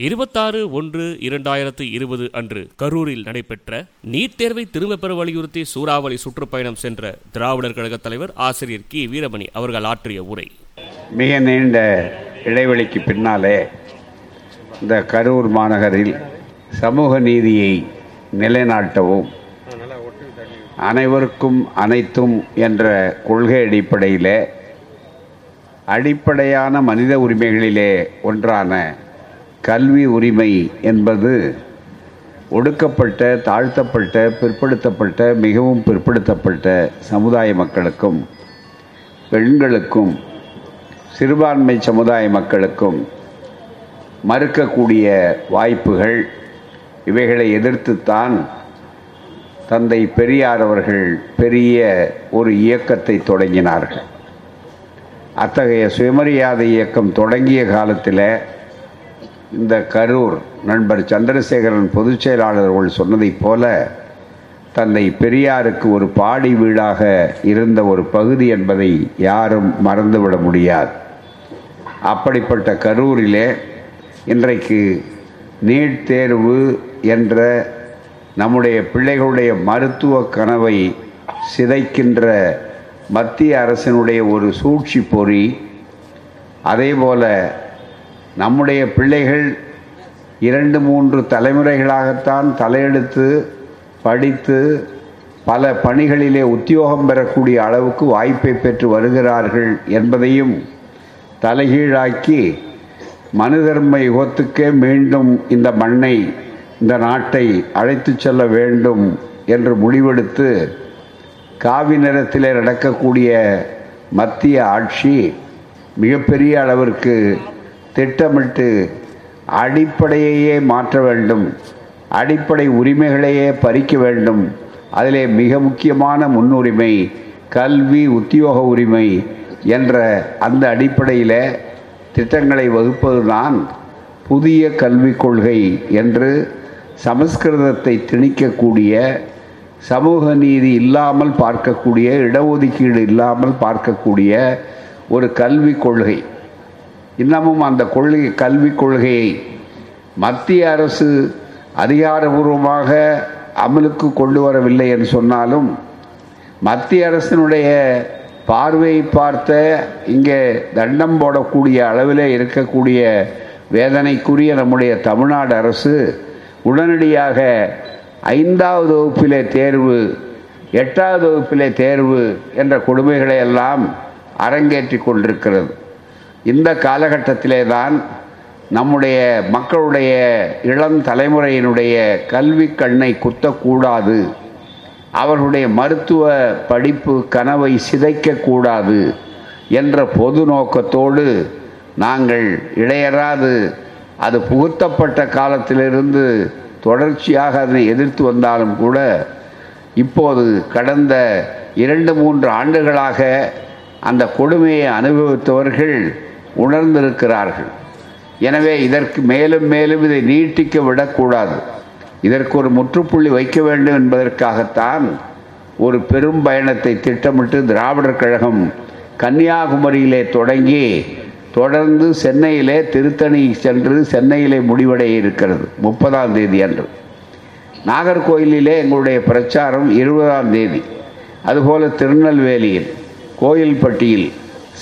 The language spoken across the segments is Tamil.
இருபத்தாறு ஒன்று இரண்டாயிரத்து இருபது அன்று கரூரில் நடைபெற்ற நீட் தேர்வை திரும்பப் பெற வலியுறுத்தி சூறாவளி சுற்றுப்பயணம் சென்ற திராவிடர் கழக தலைவர் ஆசிரியர் கி. வீரமணி அவர்கள் ஆற்றிய உரை. மிக நீண்ட இடைவெளிக்கு பின்னாலே இந்த கரூர் மாநகரில் சமூக நீதியை நிலைநாட்டவும் அனைவருக்கும் அனைத்தும் என்ற கொள்கை அடிப்படையிலே அடிப்படையான மனித உரிமைகளிலே ஒன்றான கல்வி உரிமை என்பது ஒடுக்கப்பட்ட தாழ்த்தப்பட்ட பிற்படுத்தப்பட்ட மிகவும் பிற்படுத்தப்பட்ட சமுதாய மக்களுக்கும் பெண்களுக்கும் சிறுபான்மை சமுதாய மக்களுக்கும் மறுக்கக்கூடிய வாய்ப்புகள் இவைகளை எதிர்த்துத்தான் தந்தை பெரியார் அவர்கள் பெரிய ஒரு இயக்கத்தை தொடங்கினார்கள். அத்தகைய சுயமரியாதை இயக்கம் தொடங்கிய காலத்தில் இந்த கரூர் நண்பர் சந்திரசேகரன் பொதுச் செயலாளர்கள் சொன்னதைப் போல தந்தை பெரியாருக்கு ஒரு பாடி வீடாக இருந்த ஒரு பகுதி என்பதை யாரும் மறந்துவிட முடியாது. அப்படிப்பட்ட கரூரிலே இன்றைக்கு நீட் தேர்வு என்ற நம்முடைய பிள்ளைகளுடைய மருத்துவ கனவை சிதைக்கின்ற மத்திய அரசினுடைய ஒரு சூழ்ச்சி பொறி அதேபோல நம்முடைய பிள்ளைகள் இரண்டு மூன்று தலைமுறைகளாகத்தான் தலையெடுத்து படித்து பல பணிகளிலே உத்தியோகம் பெறக்கூடிய அளவுக்கு வாய்ப்பை பெற்று வருகிறார்கள் என்பதையும் தலைகீழாக்கி மனுதர்ம யுகத்துக்கே மீண்டும் இந்த மண்ணை இந்த நாட்டை அழைத்து செல்ல வேண்டும் என்று முடிவெடுத்து காவி நிறத்திலே நடக்கக்கூடிய மத்திய ஆட்சி மிகப்பெரிய அளவிற்கு திட்டமிட்டு அடிப்படையையே மாற்ற வேண்டும். அடிப்படை உரிமைகளையே பறிக்க வேண்டும். அதிலே மிக முக்கியமான முன்னுரிமை கல்வி உத்தியோக உரிமை என்ற அந்த அடிப்படையில் திட்டங்களை வகுப்பதுதான் புதிய கல்விக் கொள்கை என்று சமஸ்கிருதத்தை திணிக்கக்கூடிய சமூக நீதி இல்லாமல் பார்க்கக்கூடிய இடஒதுக்கீடு இல்லாமல் பார்க்கக்கூடிய ஒரு கல்விக் கொள்கை. இன்னமும் அந்த கொள்கை கல்விக் கொள்கையை மத்திய அரசு அதிகாரபூர்வமாக அமலுக்கு கொண்டு வரவில்லை என்று சொன்னாலும் மத்திய அரசினுடைய பார்வையை பார்த்த இங்கே தண்டம் போடக்கூடிய அளவில் இருக்கக்கூடிய வேதனைக்குரிய நம்முடைய தமிழ்நாடு அரசு உடனடியாக ஐந்தாவது வகுப்பிலே தேர்வு எட்டாவது வகுப்பிலே தேர்வு என்ற கொடுமைகளை எல்லாம் அரங்கேற்றி கொண்டிருக்கிறது. இந்த காலகட்டத்திலே தான் நம்முடைய மக்களுடைய இளம் தலைமுறையினுடைய கல்வி கண்ணை குத்தக்கூடாது. அவர்களுடைய மருத்துவ படிப்பு கனவை சிதைக்கக்கூடாது என்ற பொது நோக்கத்தோடு நாங்கள் இடையறாது அது புகுத்தப்பட்ட காலத்திலிருந்து தொடர்ச்சியாக அதனை எதிர்த்து வந்தாலும் கூட இப்போது கடந்த இரண்டு மூன்று ஆண்டுகளாக அந்த கொடுமையை அனுபவித்தவர்கள் உணர்ந்திருக்கிறார்கள். எனவே இதற்கு மேலும் மேலும் இதை நீட்டிக்க விடக்கூடாது. இதற்கு ஒரு முற்றுப்புள்ளி வைக்க வேண்டும் என்பதற்காகத்தான் ஒரு பெரும் பயணத்தை திட்டமிட்டு திராவிடர் கழகம் கன்னியாகுமரியிலே தொடங்கி தொடர்ந்து சென்னையிலே திருத்தணி சென்று சென்னையிலே முடிவடைய இருக்கிறது. முப்பதாம் தேதி அன்று. நாகர்கோயிலிலே எங்களுடைய பிரச்சாரம் இருபதாம் தேதி. அதுபோல திருநெல்வேலியில் கோயில்பட்டியில்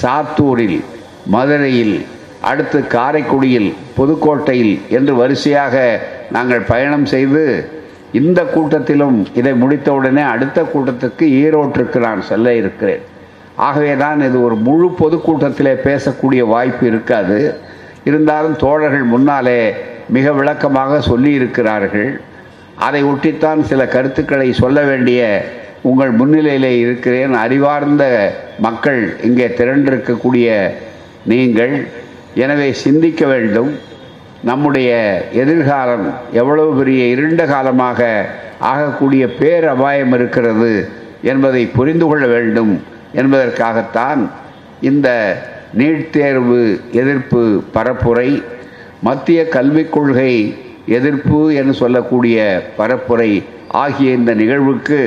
சாத்தூரில் மதுரையில் அடுத்து காரைக்குடியில் புதுக்கோட்டையில் என்று வரிசையாக நாங்கள் பயணம் செய்து இந்த கூட்டத்திலும் இதை முடித்தவுடனே அடுத்த கூட்டத்துக்கு ஈரோட்டிற்கு நான் செல்ல இருக்கிறேன். ஆகவே தான் இது ஒரு முழு பொதுக்கூட்டத்திலே பேசக்கூடிய வாய்ப்பு இருக்காது. இருந்தாலும் தோழர்கள் முன்னாலே மிக விளக்கமாக சொல்லியிருக்கிறார்கள். அதை ஒட்டித்தான் சில கருத்துக்களை சொல்ல வேண்டிய உங்கள் முன்னிலையிலே இருக்கிறேன். அறிவார்ந்த மக்கள் இங்கே திரண்டிருக்கக்கூடிய நீங்கள் எனவே சிந்திக்க வேண்டும். நம்முடைய எதிர்காலம் எவ்வளவு பெரிய இருண்ட காலமாக ஆகக்கூடிய பேர் அபாயம் இருக்கிறது என்பதை புரிந்து கொள்ள வேண்டும். என்பதற்காகத்தான் இந்த நீட் தேர்வு எதிர்ப்பு பரப்புரை மத்திய கல்விக் கொள்கை எதிர்ப்பு என்று சொல்லக்கூடிய பரப்புரை ஆகிய இந்த நிகழ்வுக்கு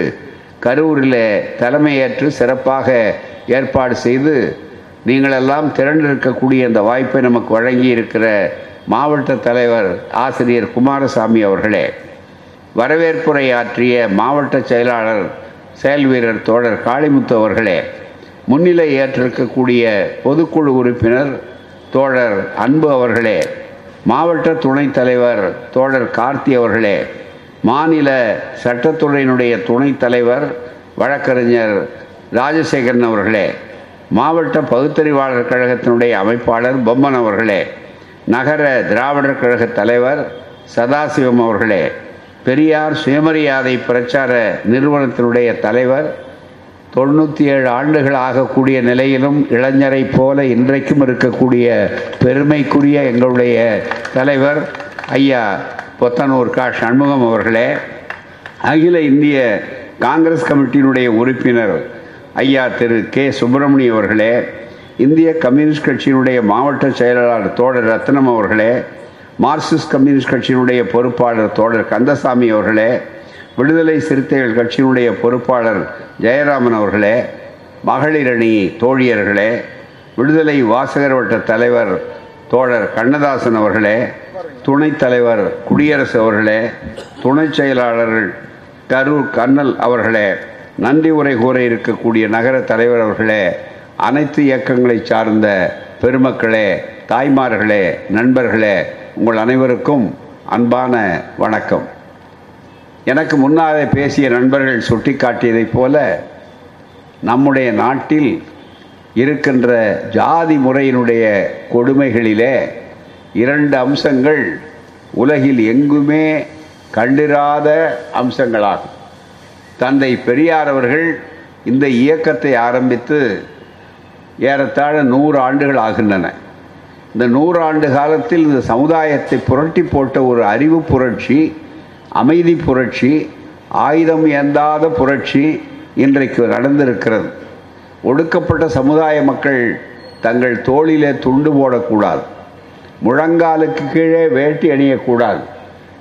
கரூரில் தலைமையேற்று சிறப்பாக ஏற்பாடு செய்து நீங்களெல்லாம் திரண்டிருக்கக்கூடிய இந்த வாய்ப்பை நமக்கு வழங்கி இருக்கிற மாவட்ட தலைவர் ஆசிரியர் குமாரசாமி அவர்களே வரவேற்புரை ஆற்றிய மாவட்ட செயலாளர் செயல் வீரர் தோழர் காளிமுத்து அவர்களே முன்னிலை ஏற்றிருக்கக்கூடிய பொதுக்குழு உறுப்பினர் தோழர் அன்பு அவர்களே மாவட்ட துணைத் தலைவர் தோழர் கார்த்தி அவர்களே மாநில சட்டத்துறையினுடைய துணைத் தலைவர் வழக்கறிஞர் ராஜசேகரன் அவர்களே மாவட்ட பகுத்தறிவாளர் கழகத்தினுடைய அமைப்பாளர் பொம்மன் அவர்களே நகர திராவிடர் கழக தலைவர் சதாசிவம் அவர்களே பெரியார் சுயமரியாதை பிரச்சார நிறுவனத்தினுடைய தலைவர் தொண்ணூற்றி ஏழு ஆண்டுகள் ஆகக்கூடிய நிலையிலும் இளைஞரை போல இன்றைக்கும் இருக்கக்கூடிய பெருமைக்குரிய எங்களுடைய தலைவர் ஐயா பொத்தனூர் கா. சண்முகம் அவர்களே அகில இந்திய காங்கிரஸ் கமிட்டியினுடைய உறுப்பினர் ஐயா திரு கே. சுப்பிரமணியம் அவர்களே இந்திய கம்யூனிஸ்ட் கட்சியினுடைய மாவட்ட செயலாளர் தோழர் ரத்னம் அவர்களே மார்க்சிஸ்ட் கம்யூனிஸ்ட் கட்சியினுடைய பொறுப்பாளர் தோழர் கந்தசாமி அவர்களே விடுதலை சிறுத்தைகள் கட்சியினுடைய பொறுப்பாளர் ஜெயராமன் அவர்களே மகளிரணி தோழியர்களே விடுதலை வாசகர் வட்ட தலைவர் தோழர் கண்ணதாசன் அவர்களே துணைத் தலைவர் குடியரசு அவர்களே துணை செயலாளர்கள் கரூர் கண்ணல் அவர்களே நன்றி உரை கூற இருக்கக்கூடிய நகர தலைவர் அவர்களே அனைத்து இயக்கங்களை சார்ந்த பெருமக்களே தாய்மார்களே நண்பர்களே உங்கள் அனைவருக்கும் அன்பான வணக்கம். எனக்கு முன்னாலே பேசிய நண்பர்கள் சுட்டிக்காட்டியதைப் போல நம்முடைய நாட்டில் இருக்கின்ற ஜாதி முறையினுடைய கொடுமைகளிலே இரண்டு அம்சங்கள் உலகில் எங்குமே கண்டிராத அம்சங்களாகும். தந்தை பெரியார் அவர்கள் இந்த இயக்கத்தை ஆரம்பித்து ஏறத்தாழ நூறு ஆண்டுகள் ஆகின்றன. இந்த நூறு ஆண்டு காலத்தில் இந்த சமுதாயத்தை புரட்டி போட்ட ஒரு அறிவு புரட்சி அமைதி புரட்சி ஆயுதம் ஏந்தாத புரட்சி இன்றைக்கு நடந்திருக்கிறது. ஒடுக்கப்பட்ட சமுதாய மக்கள் தங்கள் தோளிலே துண்டு போடக்கூடாது. முழங்காலுக்கு கீழே வேட்டி அணியக்கூடாது.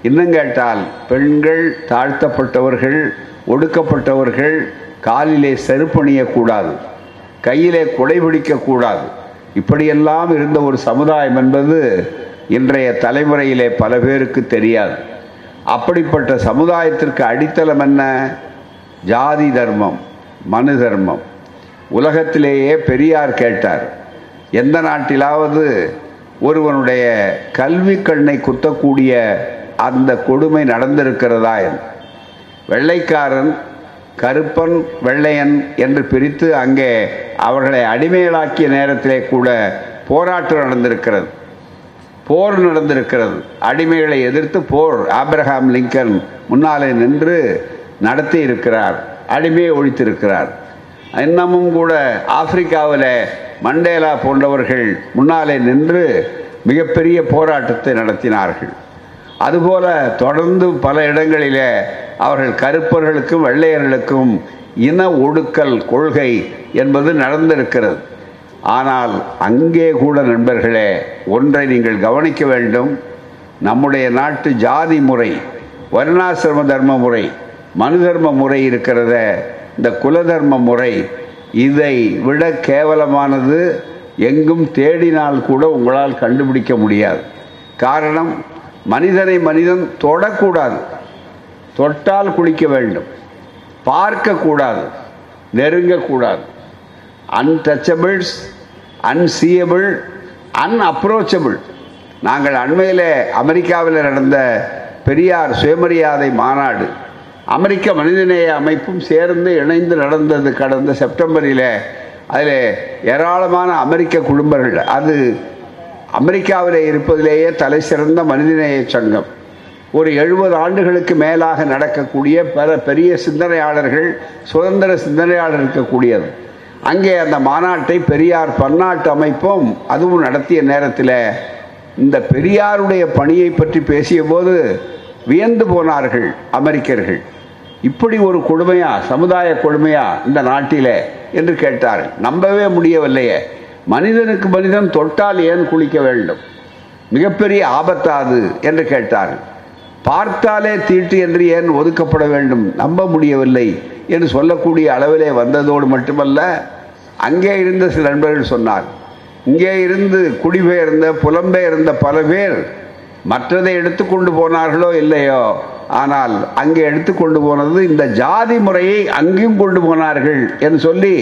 இன்னும் கேட்டால் பெண்கள் தாழ்த்தப்பட்டவர்கள் ஒடுக்கப்பட்டவர்கள் காலிலே செருப்பணியக்கூடாது கையிலே குடைபிடிக்கக்கூடாது இப்படியெல்லாம் இருந்த ஒரு சமுதாயம் என்பது இன்றைய தலைமுறையிலே பல பேருக்கு தெரியாது. அப்படிப்பட்ட சமுதாயத்திற்கு அடித்தளம் என்ன? ஜாதி தர்மம் மனு தர்மம். உலகத்திலேயே பெரியார் கேட்டார் எந்த நாட்டிலாவது ஒருவனுடைய கல்வி கண்ணை குத்தக்கூடிய அந்த கொடுமை நடந்திருக்கிறதா? என்று. வெள்ளைக்காரன் கருப்பன் வெள்ளையன் என்று பிரித்து அங்கே அவர்களை அடிமைகளாக்கிய நேரத்திலே கூட போராட்டம் நடந்திருக்கிறது. போர் நடந்திருக்கிறது. அடிமைகளை எதிர்த்து போர். ஆப்ரஹாம் லிங்கன் முன்னாலே நின்று நடத்தி இருக்கிறார். அடிமையை ஒழித்திருக்கிறார். இன்னமும் கூட ஆப்பிரிக்காவில் மண்டேலா போன்றவர்கள் முன்னாலே நின்று மிகப்பெரிய போராட்டத்தை நடத்தினார்கள். அதுபோல தொடர்ந்து பல இடங்களிலே அவர்கள் கருப்பர்களுக்கும் வெள்ளையர்களுக்கும் இன ஒடுக்கல் கொள்கை என்பது நடந்திருக்கிறது. ஆனால் அங்கே கூட நண்பர்களே ஒன்றை நீங்கள் கவனிக்க வேண்டும். நம்முடைய நாட்டு ஜாதி முறை வர்ணாசிரம தர்ம முறை மனு தர்ம முறை இருக்கிறத இந்த குலதர்ம முறை இதை விட கேவலமானது எங்கும் தேடினால் கூட உங்களால் கண்டுபிடிக்க முடியாது. காரணம் மனிதனை மனிதன் தொடக்கூடாது. தொட்டால் குளிக்க வேண்டும். பார்க்கக்கூடாது. நெருங்கக்கூடாது. அன்டச்சபிள்ஸ் அன்சீயபிள் அன்அப்ரோச்சபிள் நாங்கள் அண்மையில் அமெரிக்காவில் நடந்த பெரியார் சுயமரியாதை மாநாடு அமெரிக்க மனிதநேய அமைப்பும் சேர்ந்து இணைந்து நடந்தது கடந்த செப்டம்பரில். அதில் ஏராளமான அமெரிக்க குடும்பங்கள் அது அமெரிக்காவில் இருப்பதிலேயே தலை சிறந்த மனிதநேய சங்கம். ஒரு எழுபது ஆண்டுகளுக்கு மேலாக நடக்கக்கூடிய பல பெரிய சிந்தனையாளர்கள் சுதந்திர சிந்தனையாளர் இருக்கக்கூடியது. அங்கே அந்த மாநாட்டை பெரியார் பன்னாட்டு அமைப்பும் அதுவும் நடத்திய நேரத்தில் இந்த பெரியாருடைய பணியை பற்றி பேசிய போது வியந்து போனார்கள் அமெரிக்கர்கள். இப்படி ஒரு கொடுமையா சமுதாய கொடுமையா இந்த நாட்டிலே? என்று கேட்டார்கள். நம்பவே முடியவில்லையே. மனிதனுக்கு மனிதன் தொட்டால் ஏன் குளிக்க வேண்டும்? மிகப்பெரிய ஆபத்தாது என்று கேட்டார்கள். பார்த்தாலே தீட்டு என்று ஏன் ஒதுக்கப்பட வேண்டும்? நம்ப முடியவில்லை என்று சொல்லக்கூடிய அளவிலே வந்ததோடு மட்டுமல்ல அங்கே இருந்த சில நண்பர்கள் சொன்னார் இங்கே இருந்து குடிபெயர்ந்த புலம்பெயர்ந்த பல பேர் மற்றதை எடுத்துக்கொண்டு போனார்களோ இல்லையோ? ஆனால் அங்கே எடுத்துக்கொண்டு போனது இந்த ஜாதி முறையை அங்கேயும் கொண்டு போனார்கள் என்று சொல்லி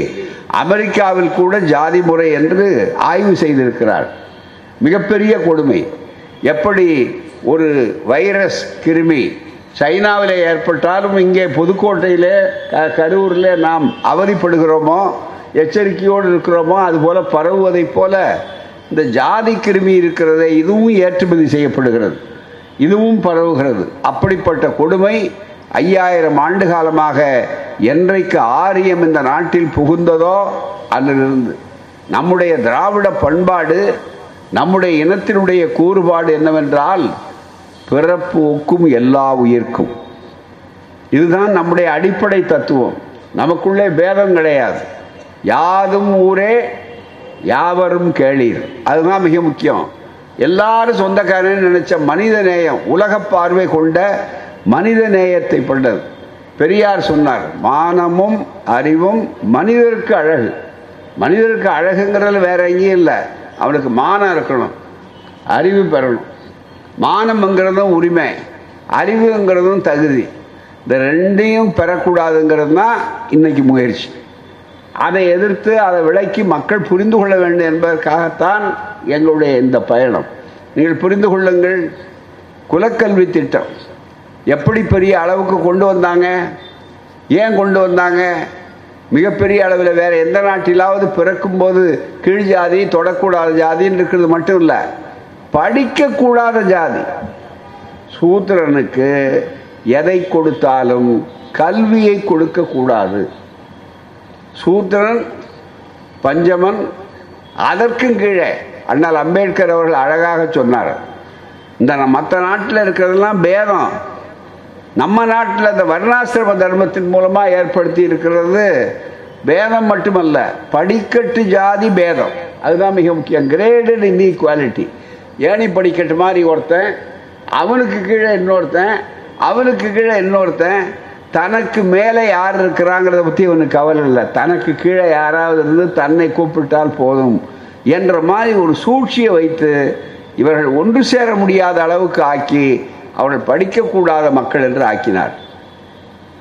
அமெரிக்காவில் கூட ஜாதி முறை என்று ஆய்வு செய்திருக்கிறார். மிகப்பெரிய கொடுமை. எப்படி ஒரு வைரஸ் கிருமி சைனாவில் ஏற்பட்டாலும் இங்கே புதுக்கோட்டையில் கரூரில் நாம் அவதிப்படுகிறோமோ எச்சரிக்கையோடு இருக்கிறோமோ அதுபோல பரவுவதைப் போல இந்த ஜாதி கிருமி இருக்கிறதே இதுவும் ஏற்றுமதி செய்யப்படுகிறது. இதுவும் பரவுகிறது. அப்படிப்பட்ட கொடுமை ஐயாயிரம் ஆண்டு காலமாக என்றைக்கு ஆரியம் இந்த நாட்டில் புகுந்ததோ அதிலிருந்து நம்முடைய திராவிட பண்பாடு நம்முடைய இனத்தினுடைய கூறுபாடு என்னவென்றால் பிறப்பு ஒக்கும் எல்லா உயிர்க்கும். இதுதான் நம்முடைய அடிப்படை தத்துவம். நமக்குள்ளே பேதம் கிடையாது. யாதும் ஊரே யாவரும் கேளீர். அதுதான் மிக முக்கியம். எல்லாரும் சொந்தக்காரன் நினைச்ச மனித நேயம் உலக பார்வை கொண்ட மனித நேயத்தை கொண்டது. பெரியார் சொன்னார் மானமும் அறிவும் மனிதருக்கு அழகு. மனிதருக்கு அழகுங்கிறதுல வேற எங்கேயும் இல்லை. அவனுக்கு மானம் இருக்கணும். அறிவு பெறணும். மானம்ங்கிறதும் உரிமை. அறிவுங்கிறதும் தகுதி. இந்த ரெண்டையும் பெறக்கூடாதுங்கிறது தான் இன்னைக்கு முயற்சி. அதை எதிர்த்து அதை விளக்கி மக்கள் புரிந்து கொள்ள வேண்டும் என்பதற்காகத்தான் எங்களுடைய இந்த பயணம். நீங்கள் புரிந்து கொள்ளுங்கள். குலக்கல்வி திட்டம். எப்படி பெரிய அளவுக்கு கொண்டு வந்தாங்க? ஏன் கொண்டு வந்தாங்க? மிகப்பெரிய அளவில் வேறு எந்த நாட்டிலாவது பிறக்கும்போது கீழ் ஜாதி தொடக்கூடாத ஜாதின்னு இருக்கிறது மட்டும் இல்லை படிக்கக்கூடாத ஜாதி. சூத்திரனுக்கு எதை கொடுத்தாலும் கல்வியை கொடுக்கக்கூடாது. சூத்திரன் பஞ்சமன் அதற்கும் கீழே. அண்ணல் அம்பேத்கர் அவர்கள் அழகாக சொன்னார். இந்த மற்ற நாட்டில் இருக்கிறதெல்லாம் பேதம். நம்ம நாட்டில் இந்த வர்ணாசிரம தர்மத்தின் மூலமாக ஏற்படுத்தி இருக்கிறது பேதம் மட்டுமல்ல படிக்கட்டு ஜாதி பேதம். அதுதான் மிக முக்கியம். கிரேடட் இன்இக்வாலிட்டி ஏணி படிக்கட்டு மாதிரி ஒருத்தன் அவனுக்கு கீழே இன்னொருத்தன் அவனுக்கு கீழே இன்னொருத்தன் தனக்கு மேலே யார் இருக்கிறாங்கிறத பற்றி இவனுக்கு கவலை இல்லை. தனக்கு கீழே யாராவது இருந்து தன்னை கூப்பிட்டால் போதும் என்ற மாதிரி ஒரு சூழ்ச்சியை வைத்து இவர்கள் ஒன்று சேர முடியாத அளவுக்கு ஆக்கி அவர்கள் படிக்கக்கூடாத மக்கள் என்று ஆக்கினார்.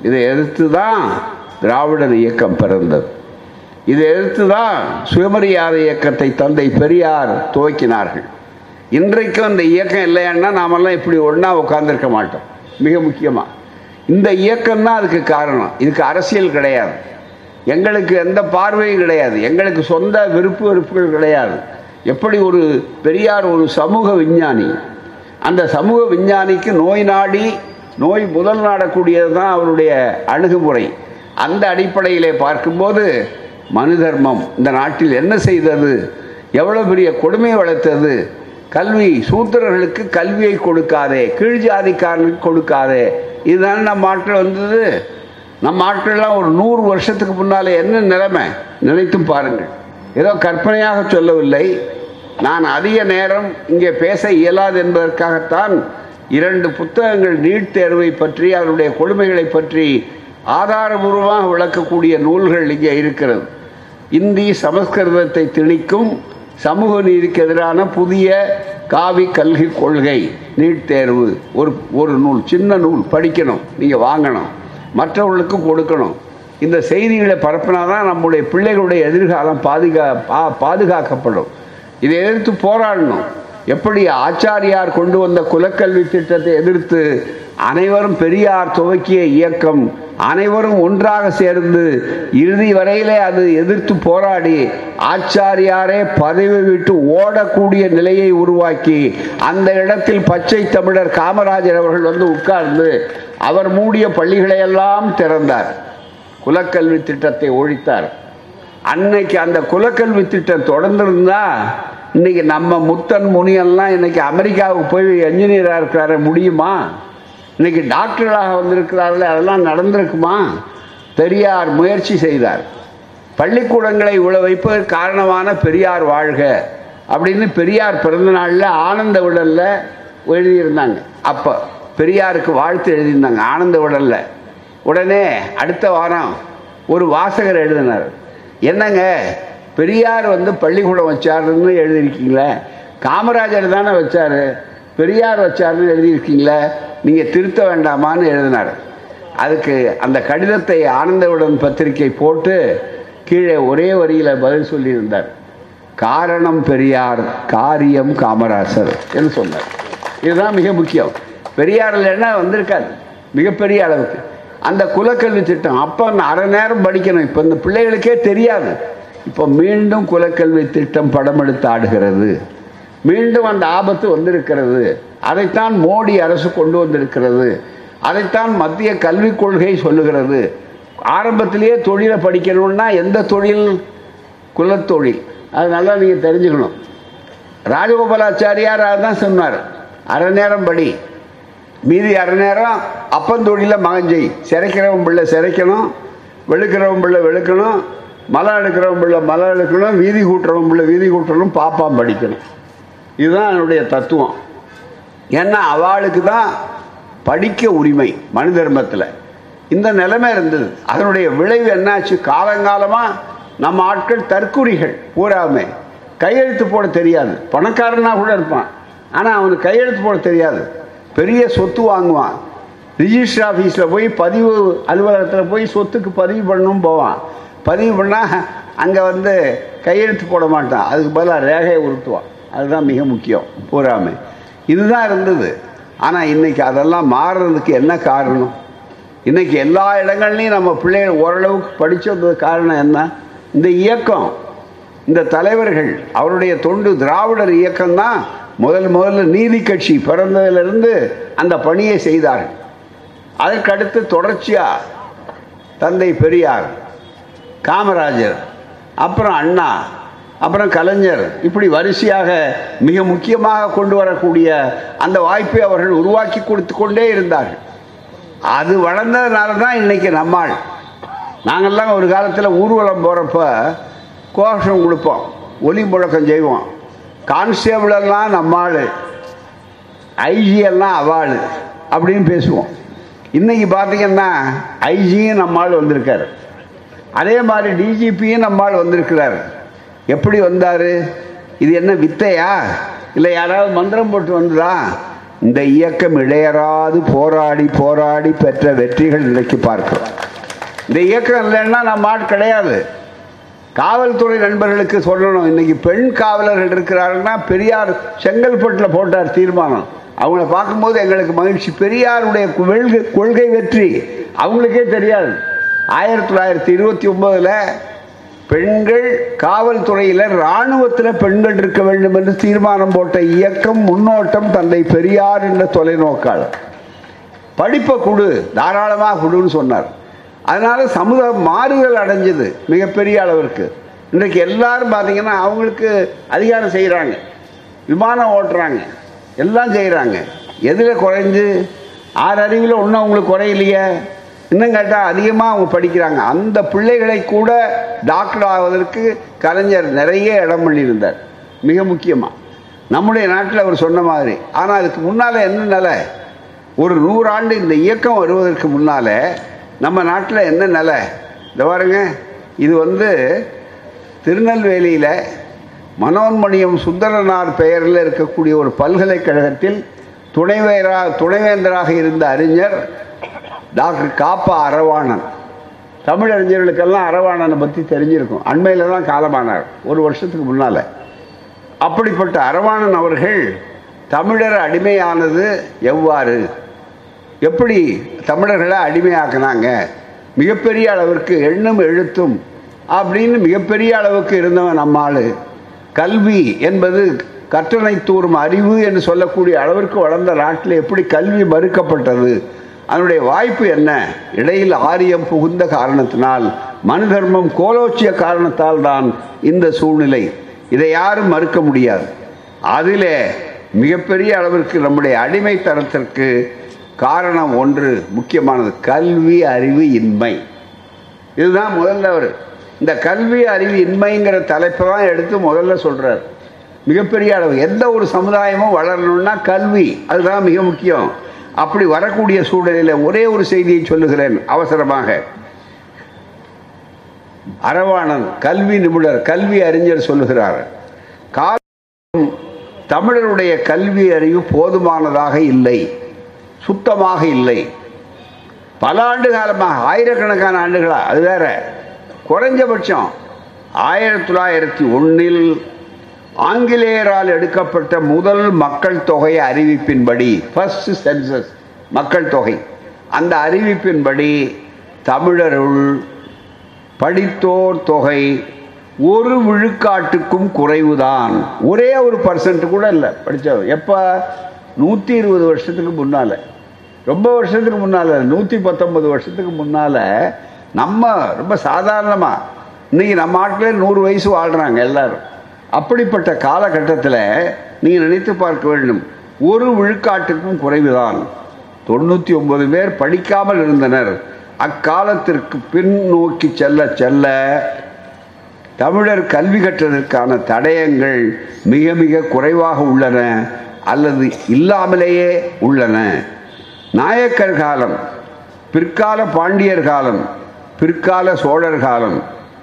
இதை எதிர்த்து தான் திராவிடர் இயக்கம் பிறந்தது. இதை எதிர்த்து தான் சுயமரியாதை இயக்கத்தை தந்தை பெரியார் துவக்கினார்கள். இன்றைக்கும் அந்த இயக்கம் இல்லைன்னா நாமெல்லாம் இப்படி ஒன்றா உட்கார்ந்திருக்க மாட்டோம். மிக முக்கியமாக இந்த இயக்கம் தான் அதுக்கு காரணம். இதுக்கு அரசியல் கிடையாது. எங்களுக்கு எந்த பார்வையும் கிடையாது. எங்களுக்கு சொந்த விருப்பு வெறுப்புகள் கிடையாது. எப்படி ஒரு பெரியார் ஒரு சமூக விஞ்ஞானி அந்த சமூக விஞ்ஞானிக்கு நோய் நாடி நோய் முதல் நாடக்கூடியது தான் அவருடைய அணுகுமுறை. அந்த அடிப்படையிலே பார்க்கும்போது மனு தர்மம் இந்த நாட்டில் என்ன செய்தது? எவ்வளோ பெரிய கொடுமை வளர்த்தது? கல்வி சூத்திரர்களுக்கு கல்வியை கொடுக்காதே கீழ் ஜாதிக்காரனுக்கு கொடுக்காதே. இதுதானே நம்ம ஆட்கள் வந்தது? நம்ம ஆட்கள்லாம் ஒரு நூறு வருஷத்துக்கு முன்னாலே என்ன நிலைமை? நினைத்தும் பாருங்கள். ஏதோ கற்பனையாக சொல்லவில்லை. நான் அதிக நேரம் இங்கே பேச இயலாது என்பதற்காகத்தான் இரண்டு புத்தகங்கள் நீட் தேர்வை பற்றி அதனுடைய கொடுமைகளை பற்றி ஆதாரபூர்வமாக விளக்கக்கூடிய நூல்கள் இங்கே இருக்கிறது. இந்தி சமஸ்கிருதத்தை திணிக்கும் சமூக நீதிக்கு எதிரான புதிய காவி கல்வி கொள்கை நீட் தேர்வு. ஒரு ஒரு நூல் சின்ன நூல் படிக்கணும் நீங்கள் வாங்கணும். மற்றவர்களுக்கும் கொடுக்கணும். இந்த செய்திகளை பரப்பினாதான் நம்முடைய பிள்ளைகளுடைய எதிர்காலம் பாதுகா பாதுகாக்கப்படும். இதை எதிர்த்து போராடணும். எப்படி ஆச்சாரியார் கொண்டு வந்த குலக்கல்வி திட்டத்தை எதிர்த்து அனைவரும் பெரியார் துவக்கிய இயக்கம் அனைவரும் ஒன்றாக சேர்ந்து இறுதி வரையிலே அது எதிர்த்து போராடி ஆச்சாரியாரே பதவி விட்டு ஓடக்கூடிய நிலையை உருவாக்கி அந்த இடத்தில் பச்சை தமிழர் காமராஜர் அவர்கள் வந்து உட்கார்ந்து அவர் மூடிய பள்ளிகளையெல்லாம் திறந்தார். குலக்கல்வி திட்டத்தை ஒழித்தார். அன்னைக்கு அந்த குலக்கல்வி திட்டம் தொடர்ந்திருந்தா இன்னைக்கு நம்ம முத்தன் முனியெல்லாம் இன்னைக்கு அமெரிக்காவுக்கு போய் என்ஜினியராக இருக்கிறாரு முடியுமா? இன்னைக்கு டாக்டர்களாக வந்திருக்கிறார்கள் அதெல்லாம் நடந்திருக்குமா? பெரியார் முயற்சி செய்தார். பள்ளிக்கூடங்களை உழ வைப்பதற்கு காரணமான பெரியார் வாழ்க அப்படின்னு பெரியார் பிறந்த நாளில் ஆனந்த விடலில் எழுதியிருந்தாங்க. அப்போ பெரியாருக்கு வாழ்த்து எழுதியிருந்தாங்க ஆனந்த விடலில் உடனே அடுத்த வாரம் ஒரு வாசகர் எழுதினார். என்னங்க பெரியார் வந்து பள்ளிக்கூடம் வச்சாருன்னு எழுதியிருக்கீங்களே? காமராஜர் தானே வச்சாரு. பெரியார் வச்சாருன்னு எழுதியிருக்கீங்களே? நீங்கள் திருத்த வேண்டாமான்னு எழுதினார். அதுக்கு அந்த கடிதத்தை ஆனந்தவுடன் பத்திரிகை போட்டு கீழே ஒரே வரியில் பதில் சொல்லியிருந்தார். காரணம் பெரியார் காரியம் காமராசர் என்று சொன்னார். இதுதான் மிக முக்கியம். பெரியார் இல்லைன்னா வந்திருக்காது. மிகப்பெரிய அளவுக்கு. அந்த குலக்கல்வி திட்டம் அப்போ அரை நேரம் படிக்கணும். இப்போ இந்த பிள்ளைகளுக்கே தெரியாது. இப்போ மீண்டும் குலக்கல்வி திட்டம் படம் எடுத்து ஆடுகிறது. மீண்டும் அந்த ஆபத்து வந்திருக்கிறது. அதைத்தான் மோடி அரசு கொண்டு வந்திருக்கிறது. அதைத்தான் மத்திய கல்விக் கொள்கை சொல்லுகிறது. ஆரம்பத்திலேயே தொழிலை படிக்கணும்னா எந்த தொழில்? குலத்தொழில் அது நல்லா நீங்கள் தெரிஞ்சுக்கணும். ராஜகோபாலாச்சாரியார் தான் சொன்னார். அரை நேரம் படி. மீதி அரை நேரம் அப்பந்தொழில மகஞ்செய் சிறைக்கிறவன் பிள்ளை சிறைக்கணும். வெளுக்கிறவன் பிள்ளை வெளுக்கணும். மலம் எடுக்கிறவன் பிள்ளை மலம் எடுக்கணும் வீதி கூட்டுறவன் பிள்ளை வீதி கூட்டணும் பாப்பாம் படிக்கணும். இதுதான் என்னுடைய தத்துவம். ஏன்னா அவளுக்கு தான் படிக்க உரிமை மனு தர்மத்தில். இந்த நிலைமை இருந்தது. அதனுடைய விளைவு என்னாச்சு? காலங்காலமாக நம்ம ஆட்கள் தற்குறிகள் பூராமே கையெழுத்து போட தெரியாது. பணக்காரனாக கூட இருப்பான். ஆனால் அவனுக்கு கையெழுத்து போட தெரியாது. பெரிய சொத்து வாங்குவான். ரிஜிஸ்டர் ஆஃபீஸில் போய் பதிவு அலுவலகத்தில் போய் சொத்துக்கு பதிவு பண்ணணும் போவான். பதிவு பண்ணால் அங்கே வந்து கையெழுத்து போட மாட்டான். அதுக்கு பதிலாக ரேகையை உருட்டுவான். அதுதான் மிக முக்கியம். பூராமை இதுதான் இருந்தது. ஆனால் இன்றைக்கி அதெல்லாம் மாறுறதுக்கு என்ன காரணம்? இன்றைக்கி எல்லா இடங்கள்லையும் நம்ம பிள்ளைகள் ஓரளவுக்கு படித்து வந்தது காரணம் என்ன? இந்த இயக்கம். இந்த தலைவர்கள் அவருடைய தொண்டு திராவிடர் இயக்கம் தான் முதல் முதல்ல நீதி கட்சி பிறந்ததிலிருந்து அந்த பணியை செய்தார்கள். அதற்கடுத்து தொடர்ச்சியாக தந்தை பெரியார் காமராஜர் அப்புறம் அண்ணா அப்புறம் கலைஞர் இப்படி வரிசையாக மிக முக்கியமாக கொண்டு வரக்கூடிய அந்த வாய்ப்பை அவர்கள் உருவாக்கி கொடுத்து கொண்டே இருந்தார்கள். அது வளர்ந்ததுனால தான் இன்னைக்கு நம்மாள் நாங்கள்லாம் ஒரு காலத்தில் ஊர்வலம் போகிறப்ப கோஷம் கொடுப்போம் ஒலி முழக்கம் செய்வோம். கான்ஸ்டேபிள் எல்லாம் நம்மாள் ஐஜியெல்லாம் அவாள் அப்படின்னு பேசுவோம். இன்னைக்கு பார்த்தீங்கன்னா ஐஜியும் நம்மாள் வந்திருக்காரு. அதே மாதிரி டிஜிபியும் நம்மால் வந்திருக்கிறார். எப்படி வந்தார்? இது என்ன வித்தையா? இல்லை யாராவது மந்திரம் போட்டு வந்ததா? இந்த இயக்கம் இளையராது போராடி போராடி பெற்ற வெற்றிகள் இன்றைக்கு பார்க்கிறோம். இந்த இயக்கம் இல்லைன்னா நம்ம ஆள் கிடையாது. காவல்துறை நண்பர்களுக்கு சொல்லணும் இன்னைக்கு பெண் காவலர்கள் இருக்கிறாருன்னா பெரியார் செங்கல்பட்டில் போட்டார் தீர்மானம். அவங்கள பார்க்கும்போது எங்களுக்கு மகிழ்ச்சி. பெரியாருடைய கொள்கை கொள்கை வெற்றி. அவங்களுக்கே தெரியாது. ஆயிரத்தி தொள்ளாயிரத்தி இருபத்தி ஒன்பதில் பெண்கள் காவல்துறையில் இராணுவத்தில் பெண்கள் இருக்க வேண்டும் என்று தீர்மானம் போட்ட இயக்கம் முன்னோட்டம் தந்தை பெரியார் என்ற தொலைநோக்காளர். படிப்பை கொடு தாராளமாக கொடுன்னு சொன்னார். அதனால் சமுதாயம் மாறுதல் அடைஞ்சது மிகப்பெரிய அளவிற்கு. இன்றைக்கு எல்லாரும் பார்த்தீங்கன்னா அவங்களுக்கு அதிகாரம் செய்கிறாங்க விமானம் ஓட்டுறாங்க. எல்லாம் செய்கிறாங்க எதில் குறைஞ்சு? ஆறு அறிவில் ஒன்றும் அவங்களுக்கு குறையிலையே. இன்னும் கேட்டால் அதிகமாக அவங்க படிக்கிறாங்க. அந்த பிள்ளைகளை கூட டாக்டர் ஆவதற்கு கலைஞர் நிறைய இடம் பண்ணியிருந்தார். மிக முக்கியமாக நம்முடைய நாட்டில் அவர் சொன்ன மாதிரி. ஆனால் அதுக்கு முன்னால் என்ன நிலை? ஒரு நூறாண்டு இந்த இயக்கம் வருவதற்கு முன்னால் நம்ம நாட்டில் என்ன நிலை? இந்த பாருங்க. இது வந்து திருநெல்வேலியில் மனோன்மணியம் சுந்தரனார் பெயரில் இருக்கக்கூடிய ஒரு பல்கலைக்கழகத்தில் துணைவேரா துணைவேந்தராக இருந்த அறிஞர் டாக்டர் காப்பா அரவாணன். தமிழறிஞர்களுக்கெல்லாம் அரவாணனை பற்றி தெரிஞ்சிருக்கும். அண்மையில் தான் காலமானார். ஒரு வருஷத்துக்கு முன்னால். அப்படிப்பட்ட அரவாணன் அவர்கள் தமிழர் அடிமையானது எவ்வாறு? எப்படி தமிழர்களை அடிமையாக்குனாங்க? மிகப்பெரிய அளவிற்கு எண்ணும் எழுத்தும் அப்படின்னு மிகப்பெரிய அளவுக்கு இருந்தவன் நம்மாள் கல்வி என்பது கற்றனை தூரும் அறிவு என்று சொல்லக்கூடிய அளவிற்கு வளர்ந்த நாட்டில் எப்படி கல்வி மறுக்கப்பட்டது? அதனுடைய வாய்ப்பு என்ன? இடையில் ஆரியம் புகுந்த காரணத்தினால் மனு தர்மம் கோலோச்சிய காரணத்தால் தான் இந்த சூழ்நிலை. இதை யாரும் மறுக்க முடியாது. அதிலே மிகப்பெரிய அளவிற்கு நம்முடைய அடிமைத்தனத்திற்கு காரணம் ஒன்று முக்கியமானது கல்வி அறிவு இன்மை. இதுதான் முதல்ல அவர். இந்த கல்வி அறிவு இன்மைங்கிற தலைப்பை தான் எடுத்து முதல்ல சொல்கிறார் மிகப்பெரிய அளவு. எந்த ஒரு சமுதாயமும் வளரணும்னா கல்வி. அதுதான் மிக முக்கியம். அப்படி வரக்கூடிய சூழலில் ஒரே ஒரு செய்தியை சொல்லுகிறேன் அவசரமாக. அரவாணன் கல்வி நிபுணர் கல்வி அறிஞர் சொல்லுகிறார் காலம் தமிழருடைய கல்வி அறிவு போதுமானதாக இல்லை சுத்தமாக இல்லை. பல ஆண்டு காலமாக ஆயிரக்கணக்கான ஆண்டுகளா அது வேற குறைஞ்சபட்சம் ஆயிரத்தி தொள்ளாயிரத்தி ஒன்றில் ஆங்கிலேயரால் எடுக்கப்பட்ட முதல் மக்கள் தொகை அறிவிப்பின்படி ஃபர்ஸ்ட் சென்சஸ் மக்கள் தொகை. அந்த அறிவிப்பின்படி தமிழருள் படித்தோர் தொகை ஒரு விழுக்காட்டுக்கும் குறைவுதான். ஒரே ஒரு பர்சன்ட் கூட இல்லை படித்தவர். எப்போ? நூற்றி இருபது வருஷத்துக்கு முன்னால். ரொம்ப வருஷத்துக்கு முன்னால் நூற்றி பத்தொன்பது வருஷத்துக்கு முன்னால் நம்ம ரொம்ப சாதாரணமாக இன்றைக்கி நம்ம நாட்டில் நூறு வயசு வாழ்கிறாங்க எல்லாரும். அப்படிப்பட்ட காலகட்டத்தில் நீங்கள் நினைத்து பார்க்க வேண்டும். ஒரு விழுக்காட்டுக்கும் குறைவுதான். தொண்ணூற்றி ஒன்பது பேர் படிக்காமல் இருந்தனர். அக்காலத்திற்கு பின் நோக்கி செல்ல செல்ல தமிழர் கல்வி கற்றதற்கான தடயங்கள் மிக மிக குறைவாக உள்ளன அல்லது இல்லாமலேயே உள்ளன. நாயக்கர் காலம் பிற்கால பாண்டியர் காலம் பிற்கால சோழர் காலம்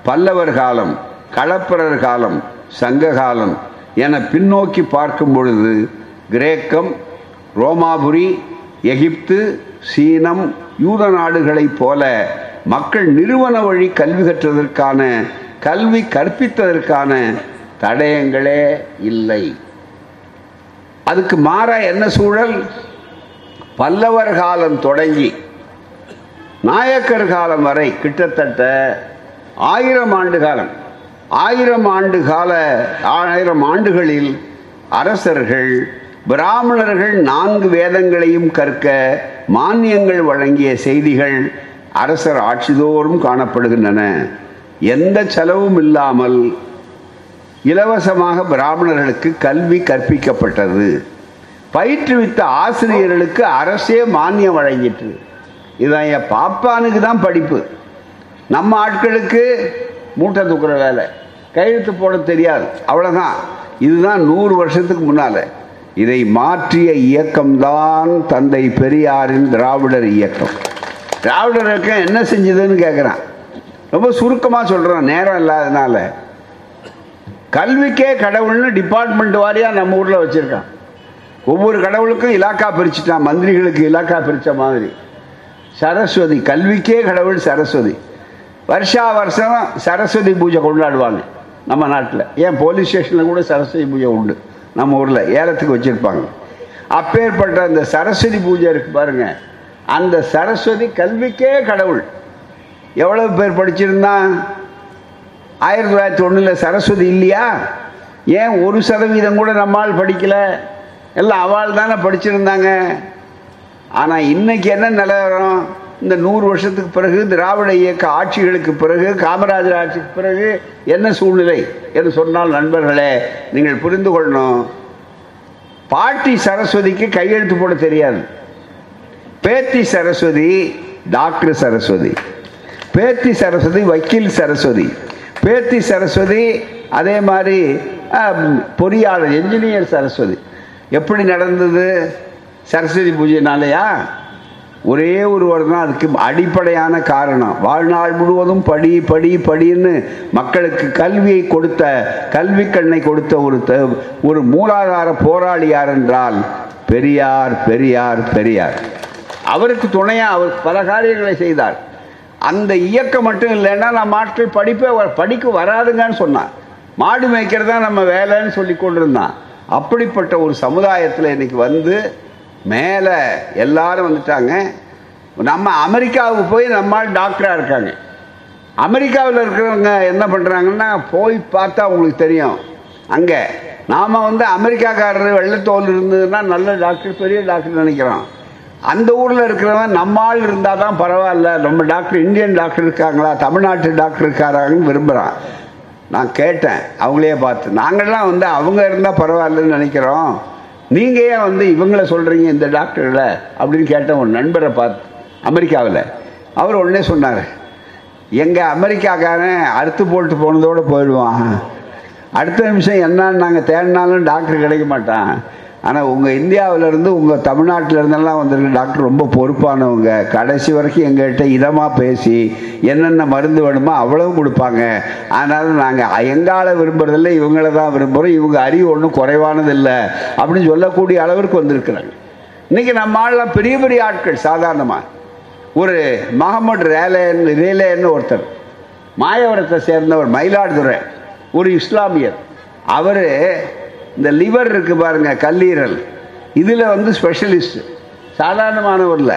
பல்லவர் காலம் களப்பிரர் காலம் சங்ககாலம் என பின்னோக்கி பார்க்கும் பொழுது கிரேக்கம் ரோமாபுரி எகிப்து சீனம் யூத நாடுகளைப் போல மக்கள் நிறுவன வழி கல்வி கற்றதற்கான கல்வி கற்பித்ததற்கான தடயங்களே இல்லை. அதுக்கு மாறா என்ன சூழல்? பல்லவர் காலம் தொடங்கி நாயக்கர் காலம் வரை கிட்டத்தட்ட ஆயிரம் ஆண்டு காலம். ஆயிரம் ஆண்டு கால ஆயிரம் ஆண்டுகளில் அரசர்கள் பிராமணர்கள் நான்கு வேதங்களையும் கற்க மானியங்கள் வழங்கிய செய்திகள் அரசர் ஆட்சிதோறும் காணப்படுகின்றன. எந்த செலவும் இல்லாமல் இலவசமாக பிராமணர்களுக்கு கல்வி கற்பிக்கப்பட்டது. பயிற்றுவித்த ஆசிரியர்களுக்கு அரசே மானியம் வழங்கிட்டு இதான் என் பாப்பானுக்கு தான் படிப்பு. நம்ம ஆட்களுக்கு மூட்டை தூக்குற வேலை. கையெழுத்து போட தெரியாது. அவ்வளோதான் இதுதான் நூறு வருஷத்துக்கு முன்னால். இதை மாற்றிய இயக்கம்தான் தந்தை பெரியாரின் திராவிடர் இயக்கம். திராவிடர் இயக்கம் என்ன செஞ்சதுன்னு கேட்குறான் ரொம்ப சுருக்கமாக சொல்கிறான் நேரம் இல்லாதனால. கல்விக்கே கடவுள்னு டிபார்ட்மெண்ட் வாரியாக நம்ம ஊரில் வச்சுருக்கான். ஒவ்வொரு கடவுளுக்கும் இலாக்கா பிரிச்சுட்டான். மந்திரிகளுக்கு இலாக்கா பிரித்த மாதிரி. சரஸ்வதி கல்விக்கே கடவுள் சரஸ்வதி. வருஷா வருஷம் சரஸ்வதி பூஜை கொண்டாடுவாங்க. நம்ம நாட்டில். ஏன் போலீஸ் ஸ்டேஷனில் கூட சரஸ்வதி பூஜை உண்டு. நம்ம ஊரில் ஏலத்துக்கு வச்சுருப்பாங்க. அப்பேற்பட்ட அந்த சரஸ்வதி பூஜை இருக்கு பாருங்க. அந்த சரஸ்வதி கல்விக்கே கடவுள். எவ்வளவு பேர் படிச்சிருந்தான் ஆயிரத்தி தொள்ளாயிரத்தி ஒன்றில் சரஸ்வதி இல்லையா? ஏன் ஒரு சதவீதம் கூட நம்மால் படிக்கல? எல்லாம் அவள் தானே படிச்சிருந்தாங்க. ஆனால் இன்னைக்கு என்ன நிலவரம்? இந்த நூறு வருஷத்துக்கு பிறகு திராவிட இயக்க ஆட்சிகளுக்கு பிறகு காமராஜர் ஆட்சிக்கு பிறகு என்ன சூழ்நிலை என்று சொன்னால் நண்பர்களே நீங்கள் புரிந்து கொள்ளணும். பாட்டி சரஸ்வதிக்கு கையெழுத்து போட தெரியாது. பேத்தி சரஸ்வதி டாக்டர் சரஸ்வதி. பேத்தி சரஸ்வதி வக்கீல் சரஸ்வதி. பேத்தி சரஸ்வதி அதே மாதிரி பொறியாளர் என்ஜினியர் சரஸ்வதி. எப்படி நடந்தது? சரஸ்வதி பூஜை நாளையா ஒரே ஒருவர் தான் அதுக்கு அடிப்படையான காரணம். வாழ்நாள் முழுவதும் படி படி படின்னு மக்களுக்கு கல்வியை கொடுத்த கல்வி கண்ணை கொடுத்த ஒரு ஒரு மூலாதார போராளி யார் என்றால் பெரியார் பெரியார் பெரியார். அவருக்கு துணையாக அவர் பல காரியங்களை செய்தார். அந்த இயக்கம் மட்டும் இல்லைன்னா நம்ம ஆட்கள் படிப்பே படிக்க வராதுங்கன்னு சொன்னான் மாடு மேய்க்கிறதா நம்ம வேலைன்னு சொல்லி கொண்டிருந்தான். அப்படிப்பட்ட ஒரு சமுதாயத்தில் இன்னைக்கு வந்து மேலே எல்லாரும் வந்துட்டாங்க. நம்ம அமெரிக்காவுக்கு போய் நம்மால் டாக்டராக இருக்காங்க. அமெரிக்காவில் இருக்கிறவங்க என்ன பண்ணுறாங்கன்னா போய் பார்த்தா உங்களுக்கு தெரியும். அங்கே நாம் வந்து அமெரிக்காக்காரர் வெள்ளத்தோல் இருந்ததுன்னா நல்ல டாக்டர் பெரிய டாக்டர் நினைக்கிறோம். அந்த ஊரில் இருக்கிறவன் நம்மால் இருந்தால் தான் பரவாயில்ல. நம்ம டாக்டர் இந்தியன் டாக்டர் இருக்காங்களா தமிழ்நாட்டு டாக்டர் இருக்காராங்கன்னு விரும்புகிறான் நான் கேட்டேன் அவங்களே பார்த்து. நாங்கள்லாம் வந்து அவங்க இருந்தால் பரவாயில்லன்னு நினைக்கிறோம். நீங்கள் ஏன் வந்து இவங்கள சொல்கிறீங்க இந்த டாக்டர்களை அப்படின்னு கேட்டேன் ஒரு நண்பரை பார்த்து அமெரிக்காவில். அவர் உடனே சொன்னார் எங்கள் அமெரிக்காக்காரன் அறுத்து போட்டு போனதோடு போயிடுவான். அடுத்த நிமிஷம் என்னன்னு நாங்கள் தேடினாலும் டாக்டர் கிடைக்க மாட்டான். ஆனால் உங்கள் இந்தியாவிலேருந்து உங்கள் தமிழ்நாட்டிலேருந்தெல்லாம் வந்திருக்க டாக்டர் ரொம்ப பொறுப்பானவங்க. கடைசி வரைக்கும் எங்கள்கிட்ட இதமாக பேசி என்னென்ன மருந்து வேணுமோ அவ்வளவும் கொடுப்பாங்க. அதனால் நாங்கள் எங்கால விரும்புகிறதில்ல இவங்கள தான் விரும்புகிறோம் இவங்க அறிவு ஒன்றும் குறைவானதில்லை அப்படின்னு சொல்லக்கூடிய அளவிற்கு வந்திருக்கிறாங்க. இன்றைக்கி நம்ம ஆளெலாம் பெரிய பெரிய ஆட்கள் சாதாரணமாக ஒரு மஹமட் ரேலேன் ரேலேன்னு ஒருத்தர் மாயவரத்தை சேர்ந்த ஒரு மயிலாடுதுறை ஒரு இஸ்லாமியர். அவர் இந்த லிவர் இருக்குது பாருங்க கல்லீரல். இதில் வந்து ஸ்பெஷலிஸ்ட் சாதாரணமானவரில்.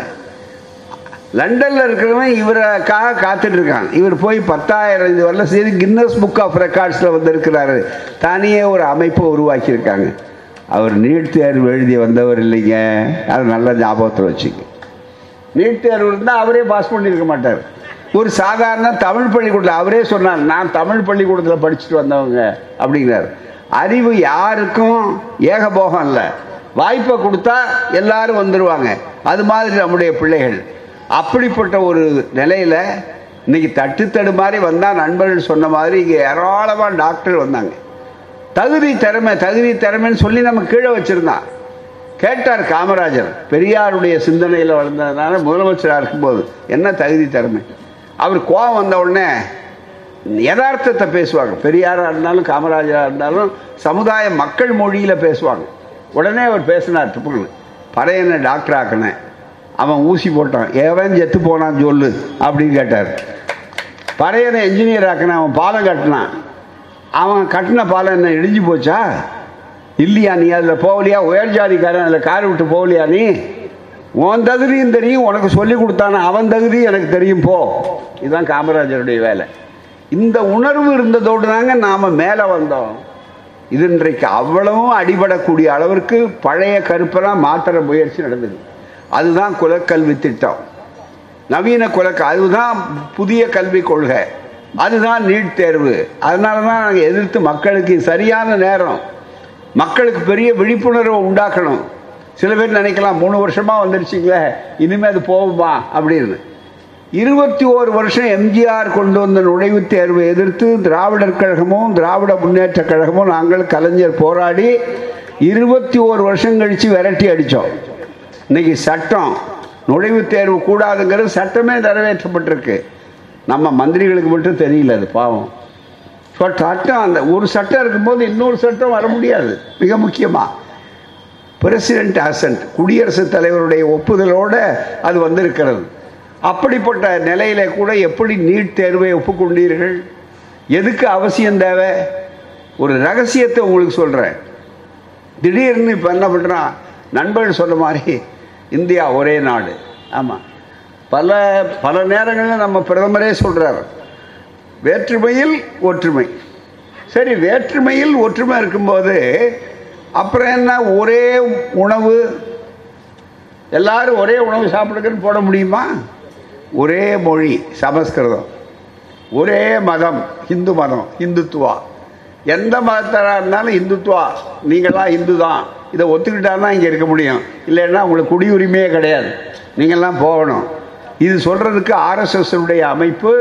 லண்டனில் இருக்கிறவன் இவருக்காக காத்துட்டு இருக்கான் இவர் போய் பத்தாயிரம் இது வரல சரி கின்னஸ் புக் ஆஃப் ரெக்கார்ட்ஸில் வந்திருக்கிறாரு. தானியே ஒரு அமைப்பை உருவாக்கியிருக்காங்க. அவர் நீட் தேர்வு எழுதி வந்தவர் இல்லைங்க. அது நல்ல ஞாபகத்தில் வச்சுங்க. நீட் தேர்வு இருந்தால் அவரே பாஸ் பண்ணியிருக்க மாட்டார். ஒரு சாதாரண தமிழ் பள்ளிக்கூடத்தில் அவரே சொன்னார் நான் தமிழ் பள்ளிக்கூடத்தில் படிச்சுட்டு வந்தவங்க அப்படிங்கிறார். அறிவு யாருக்கும் ஏகபோகம் இல்லை. வாய்ப்பை கொடுத்தா எல்லாரும் வந்துடுவாங்க அது மாதிரி நம்முடைய பிள்ளைகள். அப்படிப்பட்ட ஒரு நிலையில் இன்னைக்கு தட்டு தடு மாதிரி வந்தால் நண்பர்கள் சொன்ன மாதிரி இங்கே ஏராளமாக டாக்டர் வந்தாங்க. தகுதி திறமை தகுதி திறமைன்னு சொல்லி நம்ம கீழே வச்சிருந்தான் கேட்டார் காமராஜர். பெரியாருடைய சிந்தனையில் வளர்ந்ததுனால முதலமைச்சராக இருக்கும்போது என்ன தகுதி திறமை? அவர் கோவம் வந்த உடனே யதார்த்தத்தை பேசுவாங்க. பெரியாராக இருந்தாலும் காமராஜராக இருந்தாலும் சமுதாய மக்கள் மொழியில் பேசுவாங்க. உடனே அவர் பேசினார் துப்புன்னு பறையனை டாக்டர் ஆக்கினேன் அவன் ஊசி போட்டான். எவன் செத்து போனான் சொல்லு அப்படின்னு கேட்டார். பறையனை என்ஜினியர் ஆக்கினேன் அவன் பாலம் கட்டினான். அவன் கட்டின பாலம் என்ன இடிஞ்சு போச்சா? இல்லையா நீ? அதில் போகலையா? உயர் ஜாதிக்காரன் அதில் கார் விட்டு போகலையா நீ? உன் தகுதியும் தெரியும் உனக்கு சொல்லி கொடுத்தான? அவன் தகுதி எனக்கு தெரியும் போ. இதுதான் காமராஜருடைய வேலை. இந்த உணர்வு இருந்ததோடு தாங்க நாம் மேலே வந்தோம். இது இன்றைக்கு அவ்வளவும் அடிபடக்கூடிய அளவிற்கு பழைய கருப்பெல்லாம் மாற்றுற முயற்சி நடந்தது. அதுதான் குலக்கல்வி திட்டம். நவீன குலக்க அதுதான் புதிய கல்விக் கொள்கை. அதுதான் நீட் தேர்வு. அதனால தான் நாங்கள் எதிர்த்து மக்களுக்கு சரியான நேரம். மக்களுக்கு பெரிய விழிப்புணர்வை உண்டாக்கணும். சில பேர் நினைக்கலாம் மூணு வருஷமாக வந்துருச்சிங்களே இனிமேல் அது போகுமா அப்படின்னு. இருபத்தி ஓரு வருஷம் எம்ஜிஆர் கொண்டு வந்த நுழைவுத் தேர்வை எதிர்த்து திராவிடர் கழகமும் திராவிட முன்னேற்ற கழகமும் நாங்கள் கலைஞர் போராடி இருபத்தி ஓரு வருஷம் கழித்து விரட்டி அடித்தோம் இன்னைக்கு சட்டம் நுழைவுத் தேர்வு கூடாதுங்கிறது சட்டமே நிறைவேற்றப்பட்டிருக்கு. நம்ம மந்திரிகளுக்கு மட்டும் தெரியல அது பாவம். ஸோ சட்டம் அந்த ஒரு சட்டம் இருக்கும்போது இன்னொரு சட்டம் வர முடியாது. மிக முக்கியமாக பிரசிடென்ட் அசன்ட் குடியரசுத் தலைவருடைய ஒப்புதலோடு அது வந்திருக்கிறது. அப்படிப்பட்ட நிலையில கூட எப்படி நீட் தேர்வை ஒப்புக்கொண்டீர்கள்? எதுக்கு அவசியம் தேவை? ஒரு ரகசியத்தை உங்களுக்கு சொல்கிறேன் திடீர்னு இப்போ என்ன பண்ணுறான் நண்பர்கள் சொன்ன மாதிரி இந்தியா ஒரே நாடு. ஆமாம் பல பல நேரங்களில் நம்ம பிரதமரே சொல்கிறார் வேற்றுமையில் ஒற்றுமை. சரி வேற்றுமையில் ஒற்றுமை இருக்கும்போது அப்புறம் என்ன? ஒரே உணவு. எல்லாரும் ஒரே உணவு சாப்பிடுங்கன்னு போட முடியுமா? ஒரே மொழி சமஸ்கிருதம். ஒரே மதம் இந்து மதம் இந்துத்துவா எந்த மதத்தராக இருந்தாலும் இந்துத்துவா நீங்களாம் இந்து தான் இதை ஒத்துக்கிட்டா தான் இங்கே இருக்க முடியும். இல்லைன்னா உங்களுக்கு குடியுரிமையே கிடையாது. நீங்கள்லாம் போகணும். இது சொல்கிறதுக்கு ஆர்எஸ்எஸ்னுடைய அமைப்பு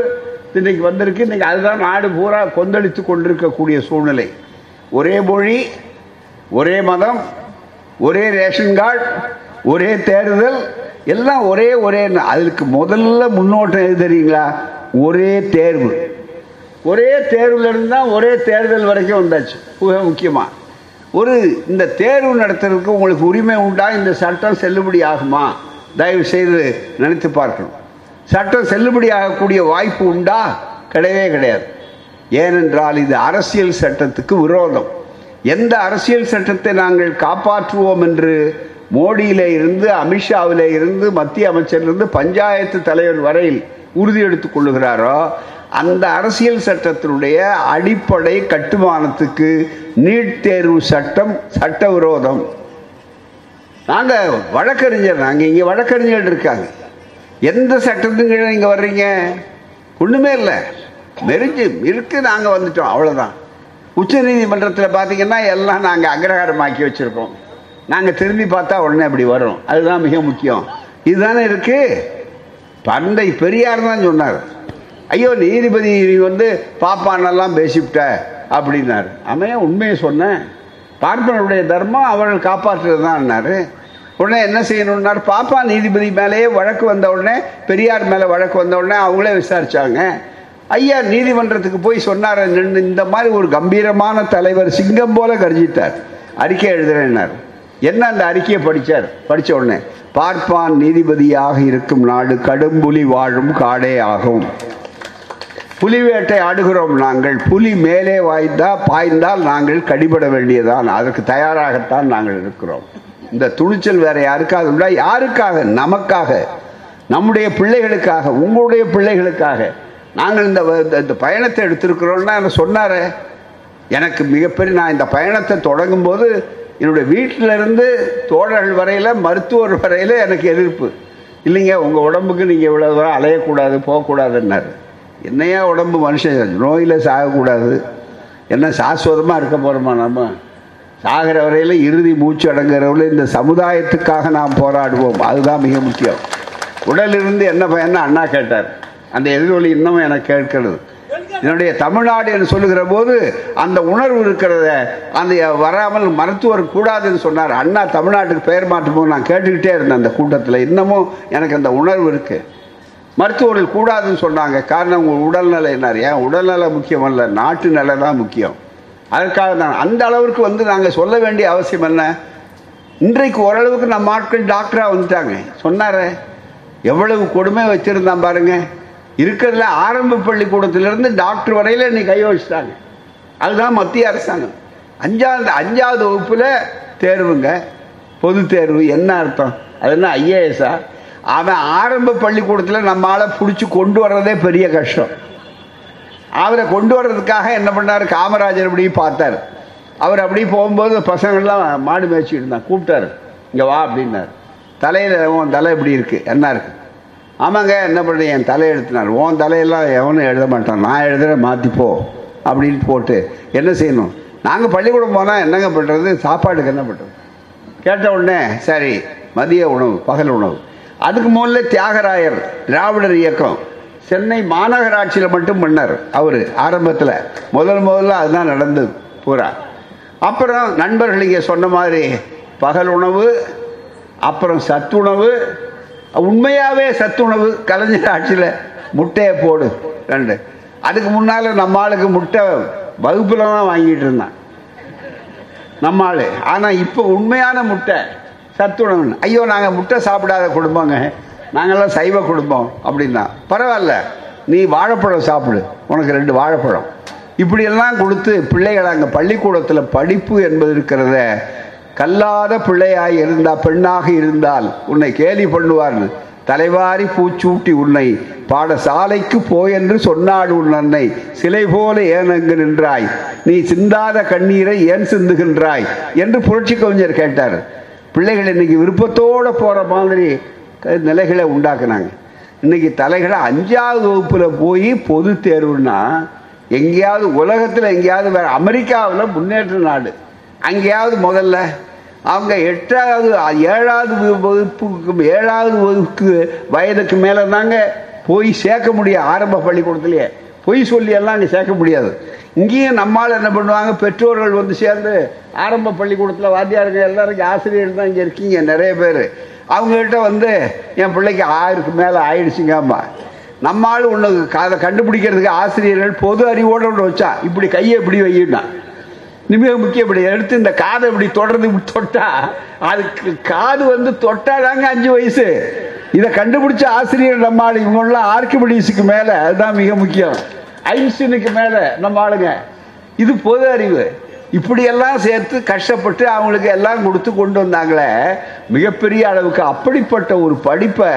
இன்னைக்கு வந்திருக்கு. இன்றைக்கி அதுதான் நாடு பூரா கொந்தளித்து கொண்டிருக்கக்கூடிய சூழ்நிலை. ஒரே மொழி ஒரே மதம் ஒரே ரேஷன் கார்டு ஒரே தேர்தல் எல்லாம் ஒரே ஒரே அதுக்கு முதல்ல முன்னோட்டம் எது தெரியுங்களா? ஒரே தேர்வு. ஒரே தேர்வுல இருந்து தான் ஒரே தேர்தல் வரைக்கும் வந்தாச்சு. மிக முக்கியமாக ஒரு இந்த தேர்வு நடத்துறதுக்கு உங்களுக்கு உரிமை உண்டா? இந்த சட்டம் செல்லுபடி ஆகுமா? தயவு செய்து நினைத்து பார்க்கணும். சட்டம் செல்லுபடி ஆகக்கூடிய வாய்ப்பு உண்டா? கிடையவே கிடையாது. ஏனென்றால் இது அரசியல் சட்டத்துக்கு விரோதம். எந்த அரசியல் சட்டத்தை நாங்கள் காப்பாற்றுவோம் என்று மோடியில இருந்து அமித்ஷாவில இருந்து மத்திய அமைச்சரிலிருந்து பஞ்சாயத்து தலைவர் வரையில் உறுதி எடுத்துக் கொள்ளுகிறாரோ அந்த அரசியல் சட்டத்தினுடைய அடிப்படை கட்டுமானத்துக்கு நீட் தேர்வு சட்டம் சட்டவிரோதம். நாங்கள் வழக்கறிஞர் நாங்கள் இங்கே வழக்கறிஞர் இருக்காங்க. எந்த சட்டத்துக்கு கீழே வர்றீங்க? ஒன்றுமே இல்லை. மெரிஞ்சு இருக்கு நாங்கள் வந்துட்டோம் அவ்வளோதான் உச்ச நீதிமன்றத்தில் பார்த்தீங்கன்னா எல்லாம் நாங்கள் அக்ரஹாரமாக்கி வச்சுருக்கோம். நாங்கள் திரும்பி பார்த்தா உடனே அப்படி வரும். அதுதான் மிக முக்கியம். இதுதானே இருக்கு? தந்தை பெரியார் தான் சொன்னார். ஐயோ நீதிபதி நீ வந்து பாப்பானெல்லாம் பேசிவிட்ட அப்படின்னாரு. அவன் உண்மையை சொன்னேன். பார்ப்பனுடைய தர்மம் அவர்கள் காப்பாற்றுறது தான் உடனே என்ன செய்யணும்னாரு? பாப்பா நீதிபதி மேலேயே வழக்கு வந்த உடனே பெரியார் மேலே வழக்கு வந்த உடனே அவங்களே விசாரிச்சாங்க. ஐயா நீதிமன்றத்துக்கு போய் சொன்னார். இந்த மாதிரி ஒரு கம்பீரமான தலைவர் சிங்கம் போல கர்ஜித்தார். அறிக்கை எழுதுறேன்னார். என்ன அந்த அறிக்கையை படித்தார் படித்த உடனே பார்ப்பான் நீதிபதியாக இருக்கும் நாடு கடும் புலி வாழும் காடே ஆகும். புலி வேட்டை ஆடுகிறோம் நாங்கள். புலி மேலே வாய்ந்தா பாய்ந்தால் நாங்கள் கடிபட வேண்டியதான் அதற்கு தயாராகத்தான் நாங்கள் இருக்கிறோம். இந்த துணிச்சல் வேற யாருக்காக உண்டா? யாருக்காக? நமக்காக. நம்முடைய பிள்ளைகளுக்காக உங்களுடைய பிள்ளைகளுக்காக. நாங்கள் இந்த இந்த பயணத்தை எடுத்திருக்கிறோம்னா சொன்னார? எனக்கு மிகப்பெரிய நான் இந்த பயணத்தை தொடங்கும் போது என்னுடைய வீட்டிலிருந்து தோழர்கள் வரையில் மருத்துவர் வரையில் எனக்கு எதிர்ப்பு. இல்லைங்க உங்கள் உடம்புக்கு நீங்கள் இவ்வளோ தூரம் அலையக்கூடாது போகக்கூடாதுன்னாரு. என்னையா உடம்பு மனுஷன் நோயில் சாகக்கூடாது. என்ன சாஸ்வதமாக இருக்க போகிறோமா நம்ம சாகிற வரையில் இறுதி மூச்சு அடங்குறவரை இந்த சமுதாயத்துக்காக நாம் போராடுவோம். அதுதான் மிக முக்கியம். உடலிருந்து என்ன பயன்னு அண்ணா கேட்டார். அந்த எதிரொலி இன்னமும் எனக்கு கேட்கிறது. என்னுடைய தமிழ்நாடு என்று சொல்லுகிற போது அந்த உணர்வு இருக்கிறத அந்த வராமல் மருத்துவர் கூடாதுன்னு சொன்னார். அண்ணா தமிழ்நாட்டுக்கு பெயர் மாற்றும் போது நான் கேட்டுக்கிட்டே இருந்தேன் அந்த கூட்டத்தில். இன்னமும் எனக்கு அந்த உணர்வு இருக்கு. மருத்துவர்கள் கூடாதுன்னு சொன்னாங்க. காரணம் உங்கள் உடல்நிலை என்ன ஏன் உடல்நலை முக்கியம் அல்ல நாட்டு நிலை தான் முக்கியம். அதற்காக தான். அந்த அளவிற்கு வந்து நாங்கள் சொல்ல வேண்டிய அவசியம் என்ன? இன்றைக்கு ஓரளவுக்கு நம்ம ஆட்கள் டாக்டராக வந்துட்டாங்க. சொன்னார. எவ்வளவு கொடுமை வச்சிருந்தான் பாருங்கள் இருக்கிறதுல ஆரம்ப பள்ளிக்கூடத்திலிருந்து டாக்டர் வரையில இன்னைக்கு கையோசிட்டாங்க அதுதான் மத்திய அரசாங்கம். அஞ்சாவது அஞ்சாவது வகுப்பில் தேர்வுங்க. பொது தேர்வு என்ன அர்த்தம்? அது என்ன ஐஏஎஸ்ஆ அவன் ஆரம்ப பள்ளிக்கூடத்தில் நம்மளால் பிடிச்சி கொண்டு வர்றதே பெரிய கஷ்டம். அவரை கொண்டு வர்றதுக்காக என்ன பண்ணார்? காமராஜர் அப்படி பார்த்தார். அவர் அப்படி போகும்போது பசங்கள்லாம் மாடு மேய்ச்சிட்டு இருந்தான் கூப்பிட்டாரு இங்கே வா அப்படின்னார். தலையில் உன் தலை இப்படி இருக்குது என்ன இருக்குது ஆமாங்க என்ன பண்ண என் தலை எழுத்தினார். உன் தலையெல்லாம் எவனும் எழுத மாட்டான். நான் எழுதுகிற மாற்றிப்போ அப்படின்னு போட்டு என்ன செய்யணும்? நாங்கள் பள்ளிக்கூடம் போனால் என்னங்க பண்ணுறது சாப்பாட்டுக்கு என்ன பண்ணுறது கேட்ட உடனே சரி மதிய உணவு பகல் உணவு. அதுக்கு முதல்ல தியாகராயர் திராவிடர் இயக்கம். சென்னை மாநகராட்சியில் மட்டும் பண்ணார் அவர் ஆரம்பத்தில். முதல் முதல்ல அதுதான் நடந்தது பூரா அப்புறம் நண்பர்கள் இங்கே சொன்ன மாதிரி பகல் உணவு அப்புறம் சத்துணவு உண்மையாகவே சத்துணவு கலைஞர் ஆட்சியில் முட்டையை போடு ரெண்டு. அதுக்கு முன்னால் நம்ம ஆளுக்கு முட்டை வகுப்பில் தான் வாங்கிட்டு இருந்தான். நம்ம ஆள். ஆனால் இப்போ உண்மையான முட்டை சத்துணவுன்னு. ஐயோ நாங்கள் முட்டை சாப்பிடாத குடும்பங்க. நாங்கள்லாம் சைவ குடும்பம் அப்படின்னா. பரவாயில்ல. நீ வாழைப்பழம் சாப்பிடு. உனக்கு ரெண்டு வாழைப்பழம். இப்படியெல்லாம் கொடுத்து பிள்ளைகளை அங்கே பள்ளிக்கூடத்தில் படிப்பு என்பது இருக்கிறத கல்லாத பிள்ளையாய் இருந்தா பெண்ணாக இருந்தால் உன்னை கேலி பண்ணுவார்னு தலைவாரி பூச்சூட்டி உன்னை பாடசாலைக்கு போயென்று சொன்னாள் சொன்னாடு உன் அன்னை. சிலை போல ஏன் அங்கு நின்றாய்? நீ சிந்தாத கண்ணீரை ஏன் சிந்துகின்றாய்? என்று புரட்சி கவிஞர் கேட்டார். பிள்ளைகள் இன்னைக்கு விருப்பத்தோடு போகிற மாதிரி நிலைகளை உண்டாக்குனாங்க. இன்னைக்கு தலைகளை அஞ்சாவது வகுப்புல போய் பொது தேர்வுன்னா எங்கேயாவது உலகத்தில் எங்கேயாவது வேற அமெரிக்காவில் முன்னேற்ற நாடு. அங்கேயாவது முதல்ல அவங்க எட்டாவது ஏழாவது வகுப்புக்கு ஏழாவது வகுப்புக்கு வயதுக்கு மேலே தாங்க போய் சேர்க்க முடியும் ஆரம்ப பள்ளிக்கூடத்துலேயே. பொய் சொல்லி எல்லாம் அங்கே சேர்க்க முடியாது. இங்கேயும் நம்மால் என்ன பண்ணுவாங்க? பெற்றோர்கள் வந்து சேர்ந்து ஆரம்ப பள்ளிக்கூடத்தில் வாத்தியாருங்க எல்லாருக்கும் ஆசிரியர்கள் தான் இங்கே இருக்கீங்க நிறைய பேர். அவங்ககிட்ட வந்து என் பிள்ளைக்கு ஆயிருக்கு மேலே ஆயிடுச்சுங்கம்மா. நம்மால் ஆள் ஒன்று அதை கண்டுபிடிக்கிறதுக்கு ஆசிரியர்கள் பொது அறிவோடு ஒன்று வச்சா இப்படி கையை இப்படி வையிட்டான் மிக முக்கியப்படி எடுத்து இந்த காதை இப்படி தொடர்ந்து இப்படி தொட்டா அதுக்கு காது வந்து தொட்டாதாங்க அஞ்சு வயசு. இதை கண்டுபிடிச்ச ஆசிரியர் நம்ம ஆள் இவங்கெல்லாம் ஆர்கிபிடிஸுக்கு மேலே அதுதான் மிக முக்கியம். ஐன்ஸ்டீனுக்கு மேலே நம்ம ஆளுங்க. இது பொது அறிவு. இப்படியெல்லாம் சேர்த்து கஷ்டப்பட்டு அவங்களுக்கு எல்லாம் கொடுத்து கொண்டு வந்தாங்களே மிகப்பெரிய அளவுக்கு அப்படிப்பட்ட ஒரு படிப்பை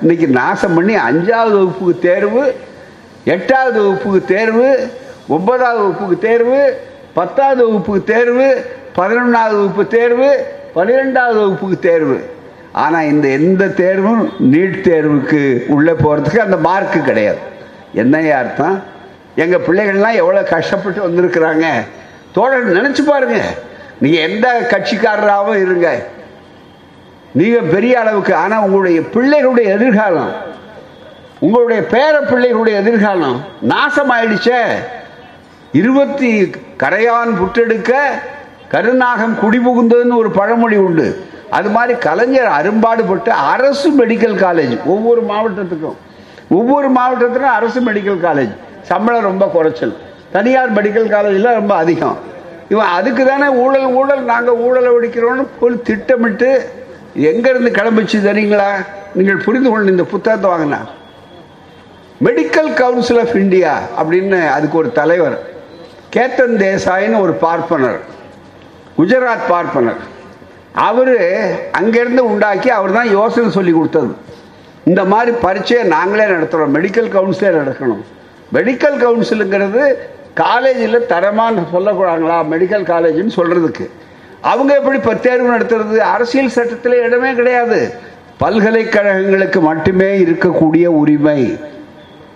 இன்னைக்கு நாசம் பண்ணி அஞ்சாவது வகுப்புக்கு தேர்வு எட்டாவது வகுப்புக்கு தேர்வு ஒன்பதாவது வகுப்புக்கு தேர்வு பத்தாவது வகுப்புக்கு தேர்வு பதினொன்றாவது வகுப்பு தேர்வு பன்னிரெண்டாவது வகுப்புக்கு தேர்வு. ஆனால் இந்த எந்த தேர்வும் நீட் தேர்வுக்கு உள்ளே போகிறதுக்கு அந்த மார்க்கு கிடையாது. என்னையா அர்த்தம்? எங்கள் பிள்ளைகள்லாம் எவ்வளோ கஷ்டப்பட்டு வந்திருக்கிறாங்க? தோழர் நினச்சி பாருங்க. நீங்கள் எந்த கட்சிக்காரராகவும் இருங்க. நீங்கள் பெரிய அளவுக்கு ஆனால் உங்களுடைய பிள்ளைகளுடைய எதிர்காலம் உங்களுடைய பேர பிள்ளைகளுடைய எதிர்காலம் நாசமாயிடுச்சே. இருபத்தி கரையான் புற்றெடுக்க கருநாகம் குடிபுகுந்ததுன்னு ஒரு பழமொழி உண்டு. அது மாதிரி கலைஞர் அரும்பாடுபட்டு அரசு மெடிக்கல் காலேஜ் ஒவ்வொரு மாவட்டத்துக்கும். ஒவ்வொரு மாவட்டத்திலும் அரசு மெடிக்கல் காலேஜ் சம்பளம் ரொம்ப குறைச்சல். தனியார் மெடிக்கல் காலேஜில் ரொம்ப அதிகம். இவன் அதுக்கு தானே ஊழல் ஊழல் நாங்கள் ஊழலை ஒடிக்கிறோன்னு ஒரு திட்டமிட்டு எங்கேருந்து கிளம்பிச்சு தெரியுங்களா? நீங்கள் புரிந்து கொண்டு இந்த புத்தகத்தை வாங்கினா. மெடிக்கல் கவுன்சில் ஆஃப் இந்தியா அப்படின்னு அதுக்கு ஒரு தலைவர். கேத்தன் தேசாயின்னு ஒரு பார்ப்பனர் குஜராத் பார்ப்பனர். அவர் அங்கேருந்து உண்டாக்கி அவர் தான் யோசனை சொல்லி கொடுத்தது. இந்த மாதிரி பரீட்சையை நாங்களே நடத்துகிறோம் மெடிக்கல் கவுன்சிலே நடக்கணும். மெடிக்கல் கவுன்சிலுங்கிறது காலேஜில் தரமான சொல்லக்கூடாங்களா? மெடிக்கல் காலேஜ்னு சொல்கிறதுக்கு அவங்க எப்படி இப்போ தேர்வு நடத்துறது? அரசியல் சட்டத்தில் இடமே கிடையாது. பல்கலைக்கழகங்களுக்கு மட்டுமே இருக்கக்கூடிய உரிமை.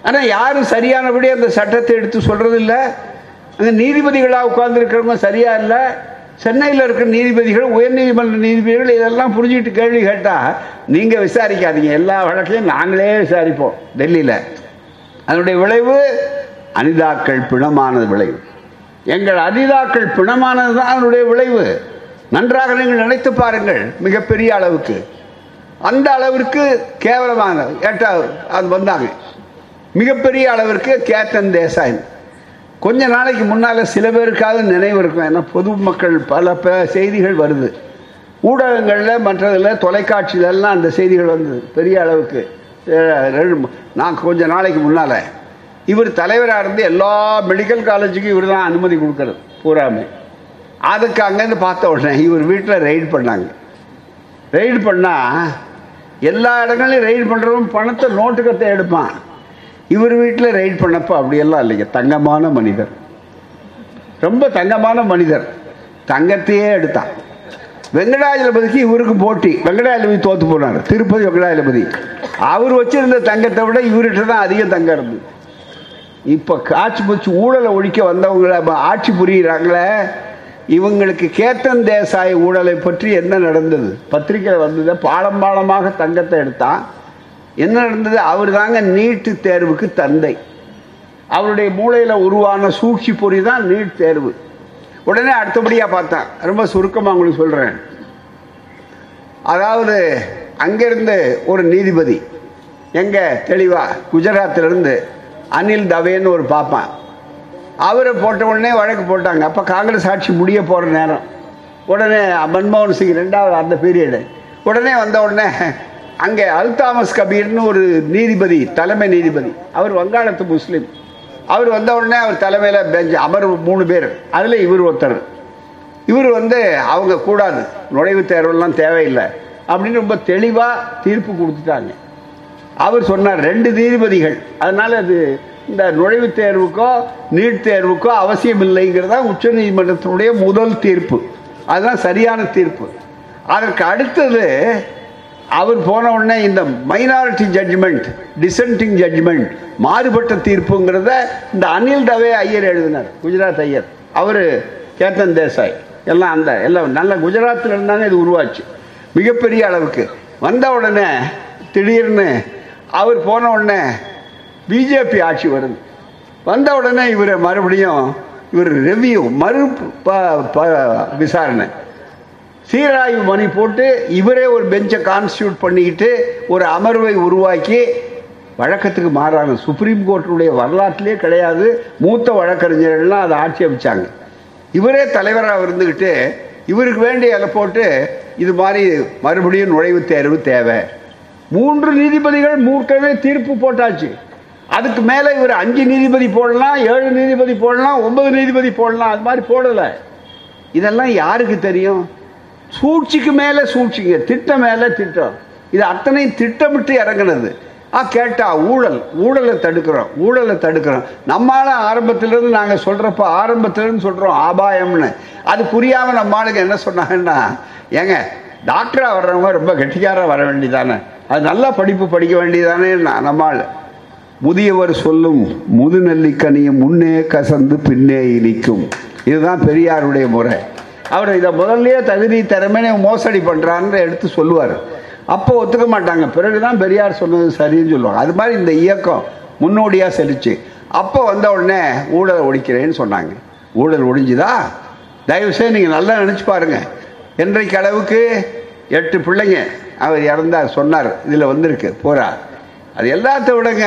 ஆனால் யாரும் சரியானபடி அந்த சட்டத்தை எடுத்து சொல்கிறது இல்லை அங்கே நீதிபதிகளாக உட்கார்ந்துருக்கிறவங்க சரியா இல்லை? சென்னையில் இருக்கிற நீதிபதிகள் உயர்நீதிமன்ற நீதிபதிகள் இதெல்லாம் புரிஞ்சுக்கிட்டு கேள்வி கேட்டால் நீங்கள் விசாரிக்காதீங்க. எல்லா வழக்கையும் நாங்களே விசாரிப்போம் டெல்லியில். அதனுடைய விளைவு அனிதாக்கள் பிணமானது விளைவு. எங்கள் அனிதாக்கள் பிணமானது தான் அதனுடைய விளைவு. நன்றாக நீங்கள் நினைத்து பாருங்கள் மிகப்பெரிய அளவுக்கு. அந்த அளவிற்கு கேவலமாக ஏட்டா அது வந்தாங்க. மிகப்பெரிய அளவிற்கு கேத்தன் தேசாய். கொஞ்ச நாளைக்கு முன்னால் சில பேருக்காவது நினைவு இருக்கும். ஏன்னா பொதுமக்கள் பல ப செய்திகள் வருது. ஊடகங்களில் மற்றதில் தொலைக்காட்சியிலெல்லாம் அந்த செய்திகள் வந்தது. பெரிய அளவுக்கு. நான் கொஞ்ச நாளைக்கு முன்னால். இவர் தலைவராக இருந்து எல்லா மெடிக்கல் காலேஜுக்கும் இவர் தான் அனுமதி கொடுக்குறது பூராமே. அதுக்கு அங்கேருந்து பார்த்த உடனே இவர் வீட்டில் ரெய்டு பண்ணாங்க. ரெய்டு பண்ணால் எல்லா இடங்களையும் ரெய்டு பண்ணுறவன் பணத்தை நோட்டு நோட்டுக்கத்தை எடுப்பான். இவர் வீட்டில் ரைட் பண்ணப்போ அப்படியெல்லாம் இல்லைங்க. தங்கமான மனிதர். ரொம்ப தங்கமான மனிதர். தங்கத்தையே எடுத்தான். வெங்கடாஜலபதிக்கு இவருக்கு போட்டி. வெங்கடாஜலபதி தோத்து போனார். திருப்பதி வெங்கடாஜலபதி. அவர் வச்சிருந்த தங்கத்தை விட இவர்கிட்ட தான் அதிகம் தங்கம் இருந்தது. இப்போ காட்சி பூச்சி ஊழலை ஒழிக்க வந்தவங்கள ஆட்சி புரியிறாங்களே இவங்களுக்கு கேத்தன் தேசாய் ஊழலை பற்றி என்ன நடந்தது? பத்திரிக்கையில் வந்தது பாலம் பாலமாக தங்கத்தை எடுத்தான். என்ன நடந்தது? அவர் தாங்க நீட்டு தேர்வுக்கு தந்தை. அவருடைய மூளையில் உருவான சூழ்ச்சி பொறி தான் நீட் தேர்வு. உடனே அடுத்தபடியாக பார்த்தேன் ரொம்ப சுருக்கமாக உங்களுக்கு சொல்கிறேன் அதாவது அங்கேருந்து ஒரு நீதிபதி எங்கே தெளிவாக குஜராத்திலிருந்து அனில் தவேன்னு ஒரு பாப்பான். அவரை போட்ட உடனே வழக்கு போட்டாங்க. அப்போ காங்கிரஸ் ஆட்சி முடிய போகிற நேரம். உடனே மன்மோகன் சிங் ரெண்டாவது அந்த பீரியடு உடனே வந்த உடனே அங்கே அல்தாமஸ் கபீர்னு ஒரு நீதிபதி தலைமை நீதிபதி. அவர் வங்காளத்து முஸ்லீம். அவர் வந்த உடனே அவர் தலைமையில் பெஞ்ச் அமர்வு மூணு பேர். அதில் இவர் ஒருத்தர். இவர் வந்து அவங்க கூடாது. நுழைவுத் தேர்வெல்லாம் தேவையில்லை. அப்படின்னு ரொம்ப தெளிவாக தீர்ப்பு கொடுத்துட்டாங்க. அவர் சொன்னார் ரெண்டு நீதிபதிகள். அதனால் அது இந்த நுழைவுத் தேர்வுக்கோ நீட் தேர்வுக்கோ அவசியம் இல்லைங்கிறதா உச்ச நீதிமன்றத்தினுடைய முதல் தீர்ப்பு. அதுதான் சரியான தீர்ப்பு. அதற்கு அடுத்தது அவர் போன உடனே இந்த மைனாரிட்டி ஜட்ஜ்மெண்ட் டிசென்டிங் ஜட்ஜ்மெண்ட் மாறுபட்ட தீர்ப்புங்கிறத இந்த அனில் தவே ஐயர் எழுதினார் குஜராத் ஐயர். அவர் கேத்தன் தேசாய். எல்லாம் அந்த எல்லாம் நல்ல குஜராத்தில் இருந்தாங்க இது உருவாச்சு. மிகப்பெரிய அளவுக்கு. வந்த உடனே திடீர்னு அவர் போன உடனே பிஜேபி ஆட்சி வருது. வந்த உடனே இவர் மறுபடியும் இவர் ரெவியூ மறு ப- ப- விசாரணை. சீராய்வு மணி போட்டு இவரே ஒரு பெஞ்சை கான்ஸ்டியூட் பண்ணிக்கிட்டு ஒரு அமர்வை உருவாக்கி வழக்கத்துக்கு மாறான சுப்ரீம் கோர்ட்டுடைய வரலாற்றிலே கிடையாது. மூத்த வழக்கறிஞர்கள்லாம் அதை ஆட்சேபிச்சாங்க இவரே தலைவராக இருந்துக்கிட்டு இவருக்கு வேண்டிய அதை போட்டு இது மாதிரி மறுபடியும் நுழைவுத் தேர்வு தேவை. மூன்று நீதிபதிகள் மூர்க்கவே தீர்ப்பு போட்டாச்சு. அதுக்கு மேலே இவர் அஞ்சு நீதிபதி போடலாம் ஏழு நீதிபதி போடலாம் ஒன்பது நீதிபதி போடலாம் அது மாதிரி போடலை. இதெல்லாம் யாருக்கு தெரியும்? சூழ்ச்சிக்கு மேலே சூழ்ச்சிங்க திட்டம் மேலே திட்டம். இது அத்தனை திட்டமிட்டு இறங்குனது. ஆ கேட்டா ஊழல் ஊழலை தடுக்கிறோம் ஊழலை தடுக்கிறோம். நம்மால ஆரம்பத்திலிருந்து நாங்கள் சொல்கிறப்ப ஆரம்பத்திலிருந்து சொல்கிறோம் ஆபாயம்னு. அது புரியாமல் நம்மளுக்கு என்ன சொன்னாங்கன்னா ஏங்க டாக்டராக வர்றவங்க ரொம்ப கெட்டிக்காராக வர வேண்டியதானே? அது நல்லா படிப்பு படிக்க வேண்டியதானே நம்ம ஆள். முதியவர் சொல்லும் முதுநெல்லிக்கனியும் முன்னே கசந்து பின்னே இனிக்கும். இதுதான் பெரியாருடைய முறை. அவர் இதை முதல்லயே தகுதி திறமையை மோசடி பண்ணுறான்னு எடுத்து சொல்லுவார். அப்போ ஒத்துக்க மாட்டாங்க. பிறகுதான் பெரியார் சொன்னது சரின்னு சொல்லுவாங்க. அது மாதிரி இந்த இயக்கம் முன்னோடியாக செலுச்சு அப்போ வந்த உடனே ஊழல் ஒழிக்கிறேன்னு சொன்னாங்க. ஊழல் ஒழிஞ்சுதா? தயவுசெய்து நீங்கள் நல்லா நினச்சி பாருங்க. இன்றைக்கு அளவுக்கு எட்டு பிள்ளைங்க அவர் இறந்தார் சொன்னார் இதில் வந்திருக்கு போரா அது எல்லாத்த விடங்க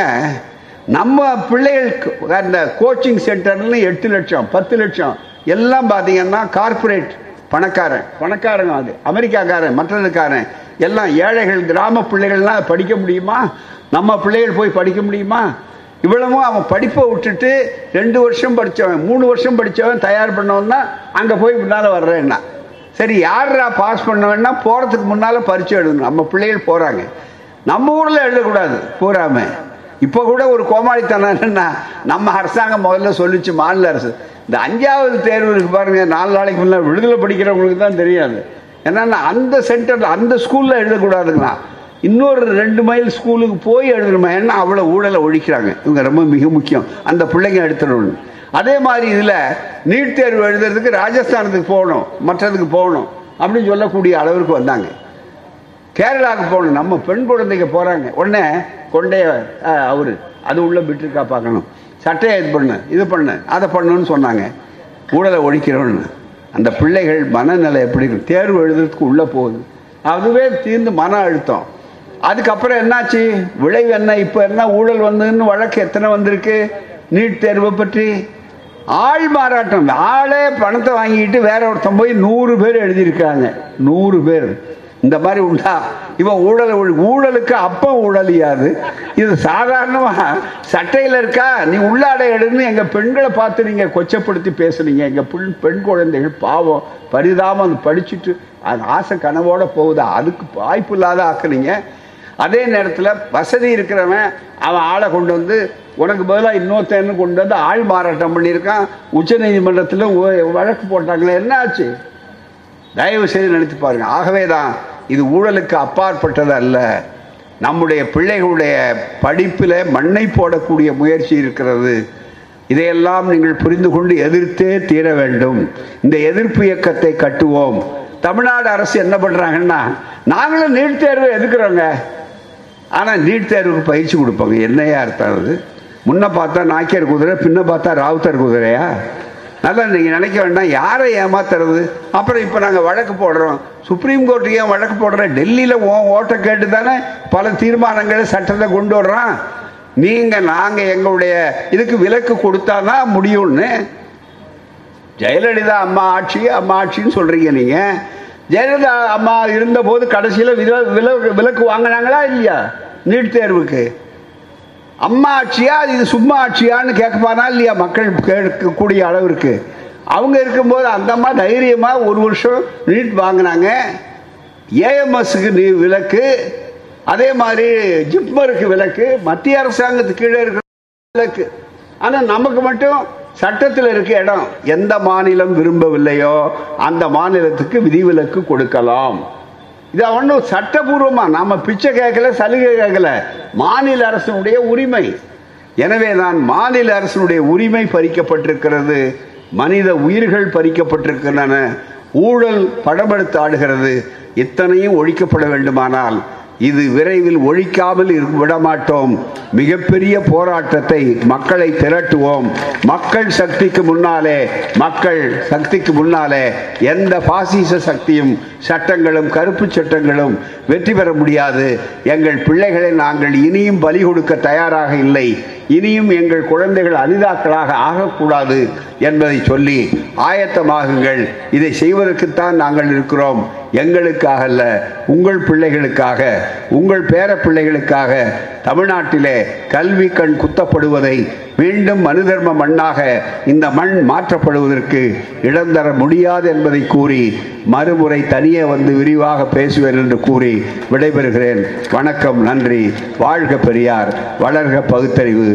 நம்ம பிள்ளைகளுக்கு அந்த கோச்சிங் சென்டர்ல எட்டு லட்சம் பத்து லட்சம் எல்லாம் பார்த்தீங்கன்னா கார்ப்பரேட் பணக்காரன். பணக்காரங்க அது. அமெரிக்காக்காரன் மற்றதுக்காரன் எல்லாம் ஏழைகள் கிராம பிள்ளைகள்லாம் படிக்க முடியுமா? நம்ம பிள்ளைகள் போய் படிக்க முடியுமா? இவ்வளவும் அவன் படிப்பை விட்டுட்டு ரெண்டு வருஷம் படித்தவன் மூணு வருஷம் படித்தவன் தயார் பண்ணவன்னா அங்கே போய் முன்னால் வர்றேன்னா. சரி யாரா பாஸ் பண்ணவன்னா போகிறதுக்கு முன்னால் பரிச்சை எழுதணும். நம்ம பிள்ளைகள் போகிறாங்க நம்ம ஊரில் எழுதக்கூடாது போகாமல் இப்போ கூட ஒரு கோமாளித்தனம் என்னன்னா நம்ம அரசாங்கம் முதல்ல சொல்லிச்சு மாநில அரசு. இந்த அஞ்சாவது தேர்வு இருக்கு பாருங்க நாலு நாளைக்கு முன்னாடி விடுதலை படிக்கிறவங்களுக்கு தான் தெரியாது. ஏன்னா அந்த சென்டரில் அந்த ஸ்கூலில் எழுதக்கூடாதுங்களா? இன்னொரு ரெண்டு மைல் ஸ்கூலுக்கு போய் எழுதணுமா? ஏன்னா அவ்வளோ ஊழலை ஒழிக்கிறாங்க. இவங்க ரொம்ப மிக முக்கியம். அந்த பிள்ளைங்க எடுத்துடணும். அதே மாதிரி இதில் நீட் தேர்வு எழுதுறதுக்கு ராஜஸ்தானத்துக்கு போகணும் மற்றதுக்கு போகணும் அப்படின்னு சொல்லக்கூடிய அளவிற்கு வந்தாங்க. கேரளாவுக்கு போகணும். நம்ம பெண் குழந்தைங்க போகிறாங்க உடனே கொண்டே அவரு அது உள்ளே விட்டுருக்கா பார்க்கணும். சட்டையை இது பண்ணு இது பண்ணு அதை பண்ணுன்னு சொன்னாங்க. ஊழலை ஒழிக்கிறோன்னு. அந்த பிள்ளைகள் மனநிலை எப்படி இருக்கு? தேர்வு எழுதுறதுக்கு உள்ளே போகுது. அதுவே தீர்ந்து மன அழுத்தம். அதுக்கப்புறம் என்னாச்சு? விளைவு என்ன? இப்போ என்ன? ஊழல் வந்ததுன்னு வழக்கு எத்தனை வந்திருக்கு? நீட் தேர்வை பற்றி ஆள் மாறாட்டம். ஆளே பணத்தை வாங்கிட்டு வேற ஒருத்தன் போய் நூறு பேர் எழுதியிருக்காங்க. நூறு பேர். இந்த மாதிரி உண்டா? இவன் ஊழல் ஊழலுக்கு அப்ப ஊழலியாது. இது சாதாரணமா சட்டையில் இருக்கா? நீ உள்ளாடை எடுன்னு எங்க பெண்களை பார்த்து நீங்க கொச்சப்படுத்தி பேசுனீங்க. எங்க பெண் பெண் குழந்தைகள் பாவம் பரிதாபம் அது படிச்சுட்டு அது ஆசை கனவோட போகுதா? அதுக்கு வாய்ப்பு இல்லாத ஆக்குறீங்க அதே நேரத்தில் வசதி இருக்கிறவன் அவன் ஆளை கொண்டு வந்து உனக்கு பதிலாக இன்னொருத்தன்னு கொண்டு வந்து ஆள் மாறாட்டம் பண்ணியிருக்கான். உச்ச நீதிமன்றத்தில் வழக்கு போட்டாங்களே. என்ன ஆச்சு? தயவு செய்து நினைத்து பாருங்க. ஆகவே தான் இது ஊழலுக்கு அப்பாற்பட்டது அல்ல. நம்முடைய பிள்ளைகளுடைய படிப்பில் மண்ணை போடக்கூடிய முயற்சி இருக்கிறது. இதையெல்லாம் நீங்கள் புரிந்து கொண்டு எதிர்த்தே தீர வேண்டும். இந்த எதிர்ப்பு இயக்கத்தை கட்டுவோம். தமிழ்நாடு அரசு என்ன பண்ணுறாங்கன்னா நாங்களும் நீட் தேர்வு எதுக்குறோங்க? ஆனால் நீட் தேர்வுக்கு பயிற்சி கொடுப்பாங்க. என்னையா அர்த்தம் அது? முன்ன பார்த்தா நாக்கியர் குதிரை பின்ன பார்த்தா ராவுத்தர் குதிரையா? நல்லா நீங்கள் நினைக்க வேண்டாம். யாரை ஏமாத்துறது? அப்புறம் இப்போ நாங்கள் வழக்கு போடுறோம். சுப்ரீம் கோர்ட்டுக்கு ஏன் வழக்கு போடுறோம்? டெல்லியில் ஓ ஓட்டை கேட்டு தானே பல தீர்மானங்களை சட்டத்தை கொண்டு வர்றோம் நீங்கள் நாங்கள் எங்களுடைய இதுக்கு விலக்கு கொடுத்தா தான் முடியும்னு. ஜெயலலிதா அம்மா ஆட்சி அம்மா ஆட்சின்னு சொல்கிறீங்க நீங்கள் ஜெயலலிதா அம்மா இருந்தபோது கடைசியில் விலக்கு விலக்கு வாங்கினாங்களா இல்லையா? நீட் தேர்வுக்கு. அம்மா ஆட்சியா இது சும்மா ஆட்சியான்னு கேட்கப்பானா இல்லையா? மக்கள் கேட்கக்கூடிய அளவிற்கு அவங்க இருக்கும்போது அந்த அம்மா தைரியமாக ஒரு வருஷம் நீட் வாங்கினாங்க. ஏஎம்எஸ்க்கு நீ விலக்கு அதே மாதிரி ஜிப்மருக்கு விலக்கு மத்திய அரசாங்கத்துக்கு கீழே இருக்கிற விலக்கு. ஆனால் நமக்கு மட்டும் சட்டத்தில் இருக்க இடம். எந்த மாநிலம் விரும்பவில்லையோ அந்த மாநிலத்துக்கு விதிவிலக்கு கொடுக்கலாம். இதை ஒன்றும் சட்டபூர்வமாக நாம் பிச்சை கேட்கல சலுகை கேட்கல. மாநில அரசினுடைய உரிமை. எனவே தான் மாநில அரசினுடைய உரிமை பறிக்கப்பட்டிருக்கிறது மனித உயிர்கள் பறிக்கப்பட்டிருக்கின்றன ஊழல் படமெடுத்து ஆடுகிறது இத்தனையும் ஒழிக்கப்பட வேண்டுமானால் இது விரைவில் ஒழிக்காமல் விடமாட்டோம். மிகப்பெரிய போராட்டத்தை மக்களை திரட்டுவோம். மக்கள் சக்திக்கு முன்னாலே மக்கள் சக்திக்கு முன்னாலே எந்த பாசிச சக்தியும் சட்டங்களும் கருப்பு சட்டங்களும் வெற்றி பெற முடியாது. எங்கள் பிள்ளைகளை நாங்கள் இனியும் பலி கொடுக்க தயாராக இல்லை. இனியும் எங்கள் குழந்தைகள் அனிதாக்களாக ஆகக்கூடாது என்பதை சொல்லி ஆயத்தமாகுங்கள். இதை செய்வதற்குத்தான் நாங்கள் இருக்கிறோம். எங்களுக்காக அல்ல உங்கள் பிள்ளைகளுக்காக உங்கள் பேர பிள்ளைகளுக்காக தமிழ்நாட்டிலே கல்வி கண் குத்தப்படுவதை மீண்டும் மனுதர்ம மண்ணாக இந்த மண் மாற்றப்படுவதற்கு இடம் தர முடியாது என்பதை கூறி மறுமுறை தனியே வந்து விரிவாக பேசுவேன் என்று கூறி விடைபெறுகிறேன். வணக்கம் நன்றி. வாழ்க பெரியார். வளர்க பகுத்தறிவு.